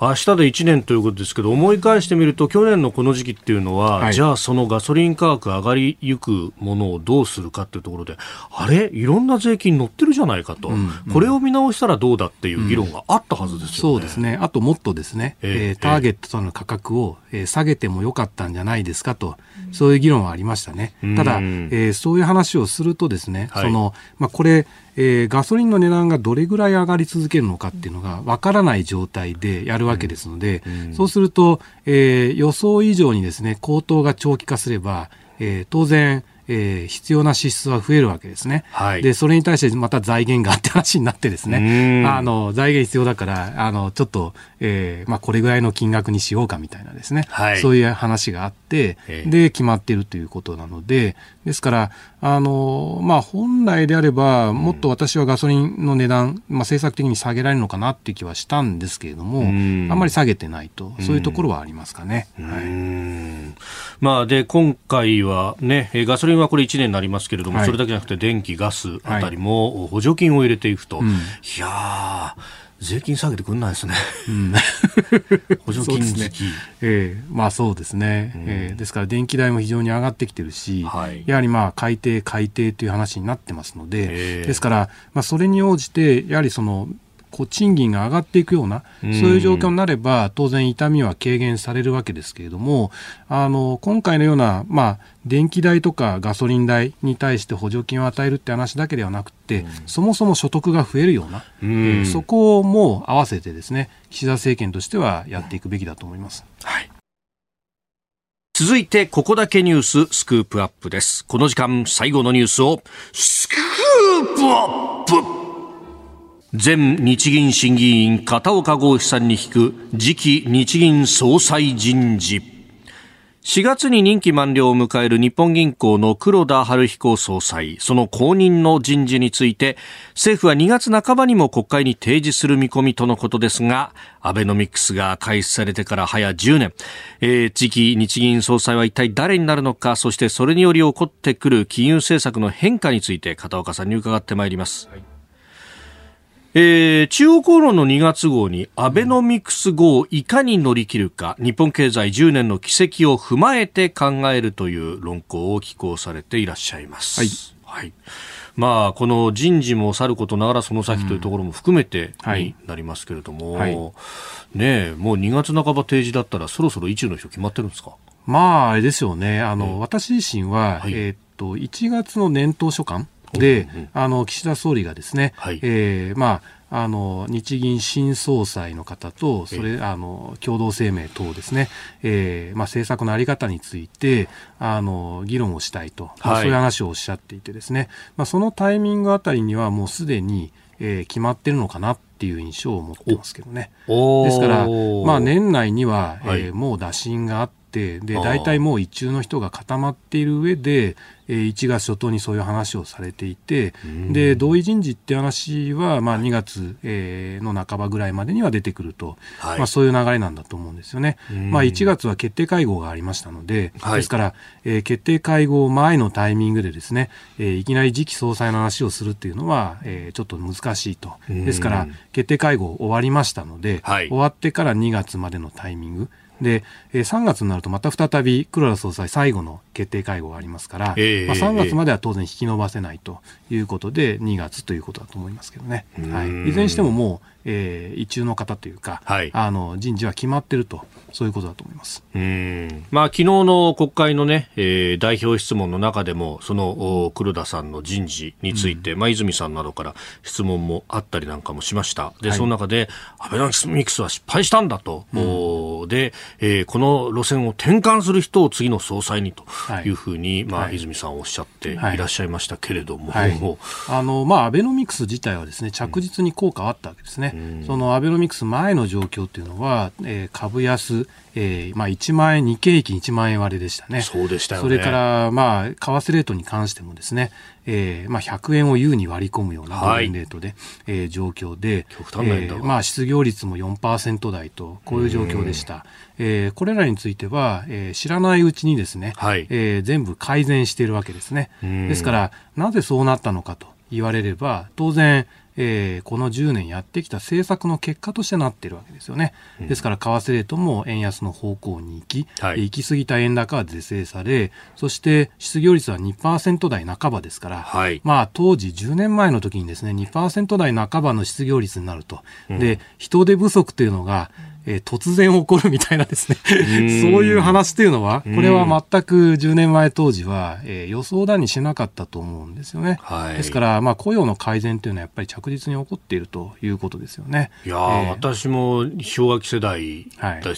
明日で1年ということですけど思い返してみると去年のこの時期っていうのは、はい、じゃあそのガソリン価格上がりゆくものをどうするかっていうところであれ？いろんな税金乗ってるじゃないかと、うん。うん、これを見直したらどうだっていう議論があったはずですよね。うん、そうですね。あともっとですね、えー、えー、ターゲットとの価格を、えー、下げてもよかったんじゃないですかと、そういう議論はありましたね。ただ、えー、そういう話をするとですね、はい、そのまあ、これえー、ガソリンの値段がどれぐらい上がり続けるのかっていうのがわからない状態でやるわけですので、うん。うん、そうすると、えー、予想以上にですね、高騰が長期化すれば、えー、当然、えー、必要な支出は増えるわけですね。はい、で、それに対してまた財源がって話になってですね、あの、財源必要だから、あの、ちょっと、えー、まあ、これぐらいの金額にしようかみたいなですね、はい、そういう話があって、で、決まっているということなので、ですから、あの、まあ、本来であれば、もっと私はガソリンの値段、まあ、政策的に下げられるのかなっていう気はしたんですけれども、あんまり下げてないと、そういうところはありますかね。はい、まあ、で、今回はね、ガソリンはこれ1年になりますけれども、はい、それだけじゃなくて電気、ガスあたりも補助金を入れていくと。はい、いやー、税金下げてくんないですね。うん、補助金好き。ね、ええ。ー、まあそうですね、うん、えー、ですから電気代も非常に上がってきてるし、はい、やはりまあ改定改定という話になってますので、ですから、まあそれに応じて、やはりその、こう賃金が上がっていくような、そういう状況になれば、当然痛みは軽減されるわけですけれども、あの、今回のような、まあ、電気代とかガソリン代に対して補助金を与えるって話だけではなくて、そもそも所得が増えるような、えー、そこも合わせてですね、岸田政権としてはやっていくべきだと思います。はい。続いて、ここだけニューススクープアップです。この時間、最後のニュースを、スクープアップ前日銀審議員片岡剛志さんに聞く次期日銀総裁人事。4月に任期満了を迎える日本銀行の黒田晴彦総裁、その後任の人事について、政府は2月半ばにも国会に提示する見込みとのことですが、アベノミクスが開始されてから早10年、えー、次期日銀総裁は一体誰になるのか、そしてそれにより起こってくる金融政策の変化について、片岡さんに伺ってまいります。はいえー、中央公論の2月号にアベノミクス号をいかに乗り切るか日本経済10年の軌跡を踏まえて考えるという論考を寄稿されていらっしゃいます。はい、はい。まあ、この人事もさることながらその先というところも含めてになりますけれども、うんはい、ねもう2月半ば定時だったらそろそろ意中の人決まってるんですか？まあ、あれですよね。あの、えー、私自身は、はい、えー、っと、1月の年頭書簡で、あの岸田総理がですね、はい、えー、まああの日銀新総裁の方とそれ、あの共同声明等ですね、えーまあ、政策の在り方についてあの議論をしたいと、はい、そういう話をおっしゃっていてですね、まあ、そのタイミングあたりにはもうすでに、えー、決まってるのかなっていう印象を持ってますけどね。ですから、まあ、年内には、えー、もう打診があって、で大体もう一中の人が固まっている上で、えー、1月初頭にそういう話をされていて、で同意人事って話は、まあ、2月、えー、の半ばぐらいまでには出てくると、はい、まあ、そういう流れなんだと思うんですよね。まあ、1月は決定会合がありましたので、はい、ですから、えー、決定会合前のタイミングでですね、えー、いきなり次期総裁の話をするっていうのは、えー、ちょっと難しいと。ですから、決定会合終わりましたので、はい、終わってから2月までのタイミング、で、えー、3月になるとまた再び黒田総裁最後の決定会合がありますから、えー、まあ、3月までは当然引き延ばせないということで、2月ということだと思いますけどね。はい、いずれにしてももう、えー、一中の方というか、はい、あの人事は決まっていると、そういうことだと思います。うん。まあ昨日の国会のね、えー、代表質問の中でも、その黒田さんの人事について、うん、まあ、泉さんなどから質問もあったりなんかもしました。で、はい、その中で、アベノミクスは失敗したんだと、うん、で、えー、この路線を転換する人を次の総裁にとい。うふうに、はい、まあ、泉さんおっしゃってい。らっしゃいましたけれども、あのまあ、アベノミクス自体はですね着実に効果はあったわけですね。うん、そのアベノミクス前の状況というのは、えー、株安えーまあ、1万円、日経平均1万円割れでしたね。そうでしたよね。それから、まあ、為替レートに関してもですね、えーまあ、100円を優に割り込むようなレートで、はい、えー、状況で、えーまあ、失業率も4%台と、こういう状況でした。えー、これらについては、えー、知らないうちにですね、はい、えー、全部改善しているわけですね。ですから、なぜそうなったのかと言われれば、当然、えー、この10年やってきた政策の結果としてなっているわけですよね。ですから、為替レートも円安の方向に行き、はい、行き過ぎた円高は是正され、そして失業率は2%台半ばですから、はい、まあ当時10年前の時にですね、2%台半ばの失業率になると。で、人手不足というのが、えー、突然起こるみたいなですねそういう話っていうのは、これは全く10年前当時は、えー、予想だにしなかったと思うんですよね。はい、ですから、まあ、雇用の改善というのはやっぱり着実に起こっているということですよね。いや、えー、私も氷河期世代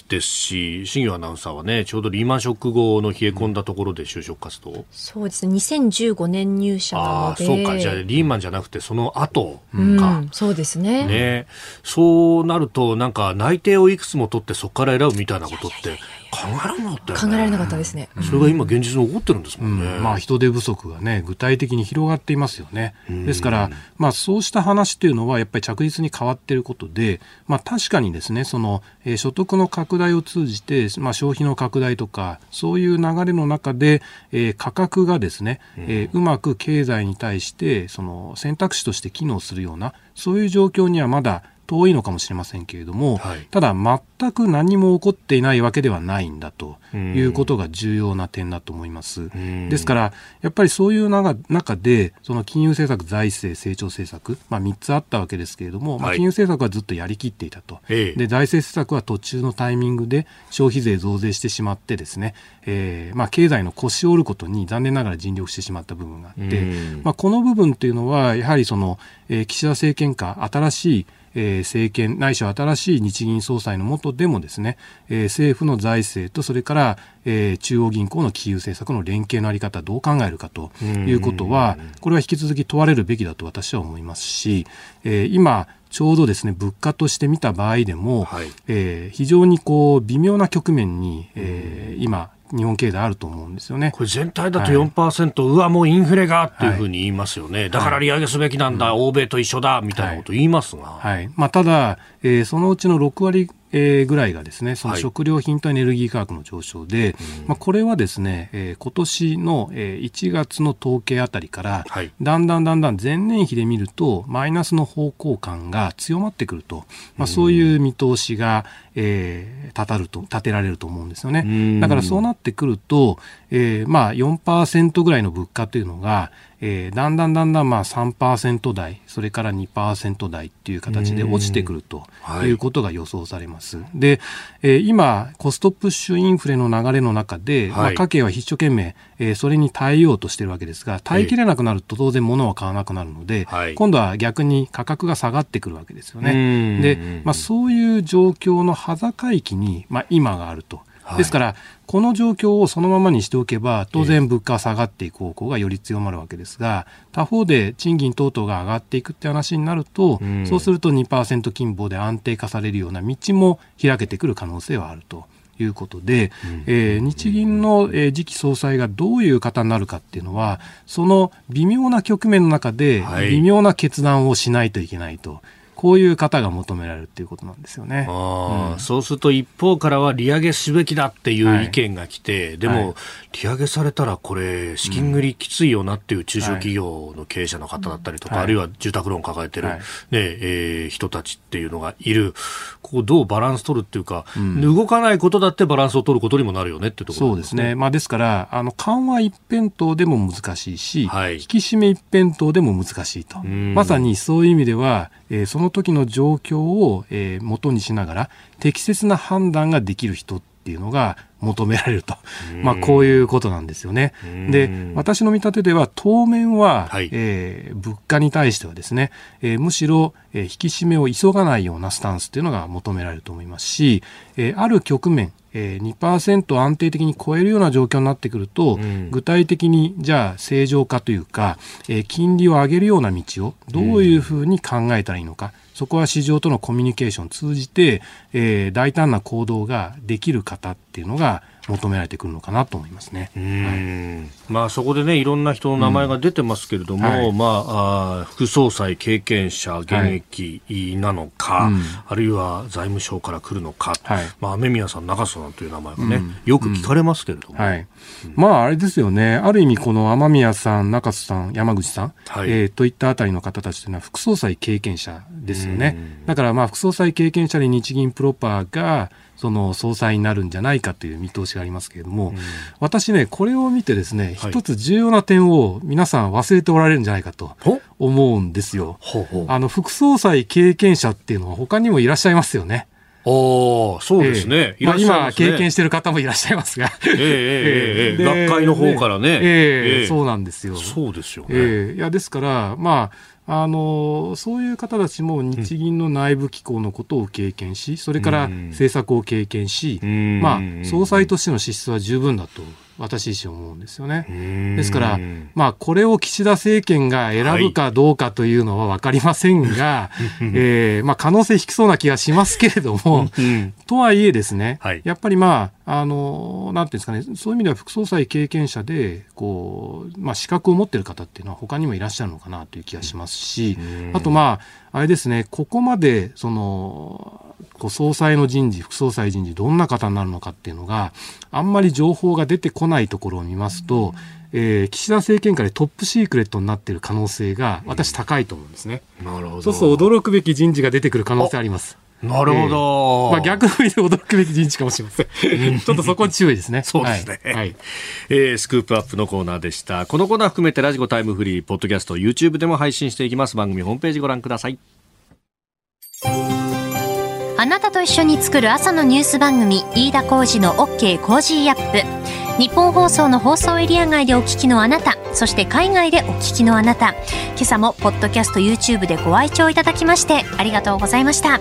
ですし、はい、新業アナウンサーはね、ちょうどリーマンショック後の冷え込んだところで就職活動、そうですね、2015年入社なので。そうか、じゃあリーマンじゃなくてその後か。うん、そうですね。ね。そうなると、なんか内定をいくつも取ってそこから選ぶみたいなことって考えられなかったよね。考えられなかったですね。それが今現実に起こってるんですもんね。うん、まあ人手不足がね、具体的に広がっていますよね。ですから、まあそうした話っていうのはやっぱり着実に変わっていることで、まあ確かにですね、その、えー、所得の拡大を通じて、まあ消費の拡大とか、そういう流れの中で、えー、価格がですね、えー、うまく経済に対して、その選択肢として機能するような、そういう状況にはまだ遠いのかもしれませんけれども、はい。ただ全く何も起こっていないわけではないんだということが重要な点だと思います。ん。ですから、やっぱりそういう中中で、その金融政策、財政、成長政策、まあ、3つあったわけですけれども、まあ、はい。金融政策はずっとやりきっていたと、ええ。で財政政策は途中のタイミングで消費税増税してしまってですね、えーまあ、経済の腰を折ることに残念ながら尽力してしまった部分があって、うん。まあ、この部分っていうのはやはりその、えー岸田政権下新しいえー政権ないしは新しい日銀総裁の下でもですね、えー政府の財政とそれから、えー中央銀行の金融政策の連携のあり方どう考えるかということはこれは引き続き問われるべきだと私は思いますし、えー今ちょうどですね物価として見た場合でも、はい。えー非常にこう微妙な局面に、えー今日本経済あると思うんですよね。これ全体だとはい。4%、うわ、もうインフレがっていうふうに言いますよね、だから利上げすべきなんだ、欧米と一緒だみたいなこと言いますが、はい。まあ、ただ、えーそのうちの6割、えーぐらいがですねそのはい食料品とエネルギー価格の上昇で、まあ、これはですね、えー今年の、えー1月の統計あたりから、はい。だんだんだんだん前年比で見るとマイナスの方向感が強まってくると、まあ、そういう見通しが、えー立たると立てられると思うんですよね。うんだからそうなってくると、えーまあ4%ぐらいの物価というのが、えーだんだんだんだんまあ3%台、それから2%台っていう形で落ちてくるとはいいうことが予想されます。で、えー今、コストプッシュインフレの流れの中で、まあ、はい家計は一生懸命、えーそれに耐えようとしてるわけですが、耐えきれなくなると当然物は買わなくなるので、はい今度は逆に価格が下がってくるわけですようんね。で、まあ、そういう状況の端境期に、まあ、今があると。はいですから、この状況をそのままにしておけば、当然物価は下がっていく方向がより強まるわけですが、他方で賃金等々が上がっていくって話になると、うんそうすると2%金棒で安定化されるような道も開けてくる可能性はあると。いうことで、えー日銀の、えー次期総裁がどういう方になるかっていうのは、その微妙な局面の中ではい、微妙な決断をしないといけないと。こういう方が求められるっていうことなんですよね。あーそうすると一方からは利上げすべきだっていう意見が来て、でも、はい。利上げされたらこれ資金繰りきついよなっていう中小企業の経営者の方だったりとか、はい。あるいは住宅ローン抱えてる、はい。ねえー人たちっていうのがいる。ここどうバランス取るっていうか、動かないことだってバランスを取ることにもなるよねっていうところそうですね。まあですから、あの、緩和一辺倒でも難しいし、はい。引き締め一辺倒でも難しいと。ん。まさにそういう意味では、えーその時の状況を、えー元にしながら、適切な判断ができる人っていうのが求められると。まあこういうことなんですよね。で、私の見立てでは、当面は、はいえー物価に対してはですね、えーむしろ、えー引き締めを急がないようなスタンスっていうのが求められると思いますし、えーある局面、えー2%安定的に超えるような状況になってくると、ん具体的にじゃあ正常化というか、えー金利を上げるような道をどういうふうに考えたらいいのか、そこは市場とのコミュニケーションを通じて、えー大胆な行動ができる方っていうのが求められてくるのかなと思いますね。うん。まあ、そこでね、いろんな人の名前が出てますけれども、はい。まあ、あー副総裁経験者、現役なのか、うん。あるいは財務省から来るのか、はい。まあ、雨宮さん、中曽さんという名前がね、よく聞かれますけれども、はい。まあ、あれですよね。ある意味、この雨宮さん、中洲さん、山口さん、はい。えーといったあたりの方たちというのは、副総裁経験者ですよね。だから、まあ、副総裁経験者に日銀プロパーが、その総裁になるんじゃないかという見通しがありますけれども、私ね、これを見てですね、はい。一つ重要な点を皆さん忘れておられるんじゃないかとほ思うんですよ。ほうほう。あの、副総裁経験者っていうのは他にもいらっしゃいますよね。おーそうですね、ええ。いらっしゃいますね。今、経験してる方もいらっしゃいますが。ええええええで学会の方からね、ええええ。そうなんですよ。そうですよね。ええ。いやですから、まあ、あのそういう方たちも日銀の内部機構のことを経験し、それからうん。政策を経験し、うん。まあ、総裁としての資質は十分だと私自身思うんですよね。ですから、まあ、これを岸田政権が選ぶかどうかというのは分かりませんが、えーまあ、可能性低そうな気がしますけれども、うん。とはいえですね、はい。やっぱりまあ、あの、なんていうんですかね、そういう意味では副総裁経験者で、こう、まあ資格を持っている方っていうのは他にもいらっしゃるのかなという気がしますし、あとまあ、あれですね、ここまで、その、こう総裁の人事、副総裁人事、どんな方になるのかっていうのが、あんまり情報が出てこないところを見ますと、えー、岸田政権下でトップシークレットになっている可能性が、私、高いと思うんですね。なるほど。そうすると驚くべき人事が出てくる可能性あります。なるほど。えー、まあ逆の意味で驚くべき人事かもしれません。ちょっとそこに注意ですね。そうですね。はい。はい、えー、スクープアップのコーナーでした。このコーナー含めてラジコタイムフリー、ポッドキャスト、YouTube でも配信していきます。番組ホームページご覧ください。あなたと一緒に作る朝のニュース番組、飯田浩司の OK Cozy Up。ニッポン放送の放送エリア外でお聞きのあなた、そして海外でお聞きのあなた、今朝もポッドキャスト YouTube でご愛聴いただきましてありがとうございました。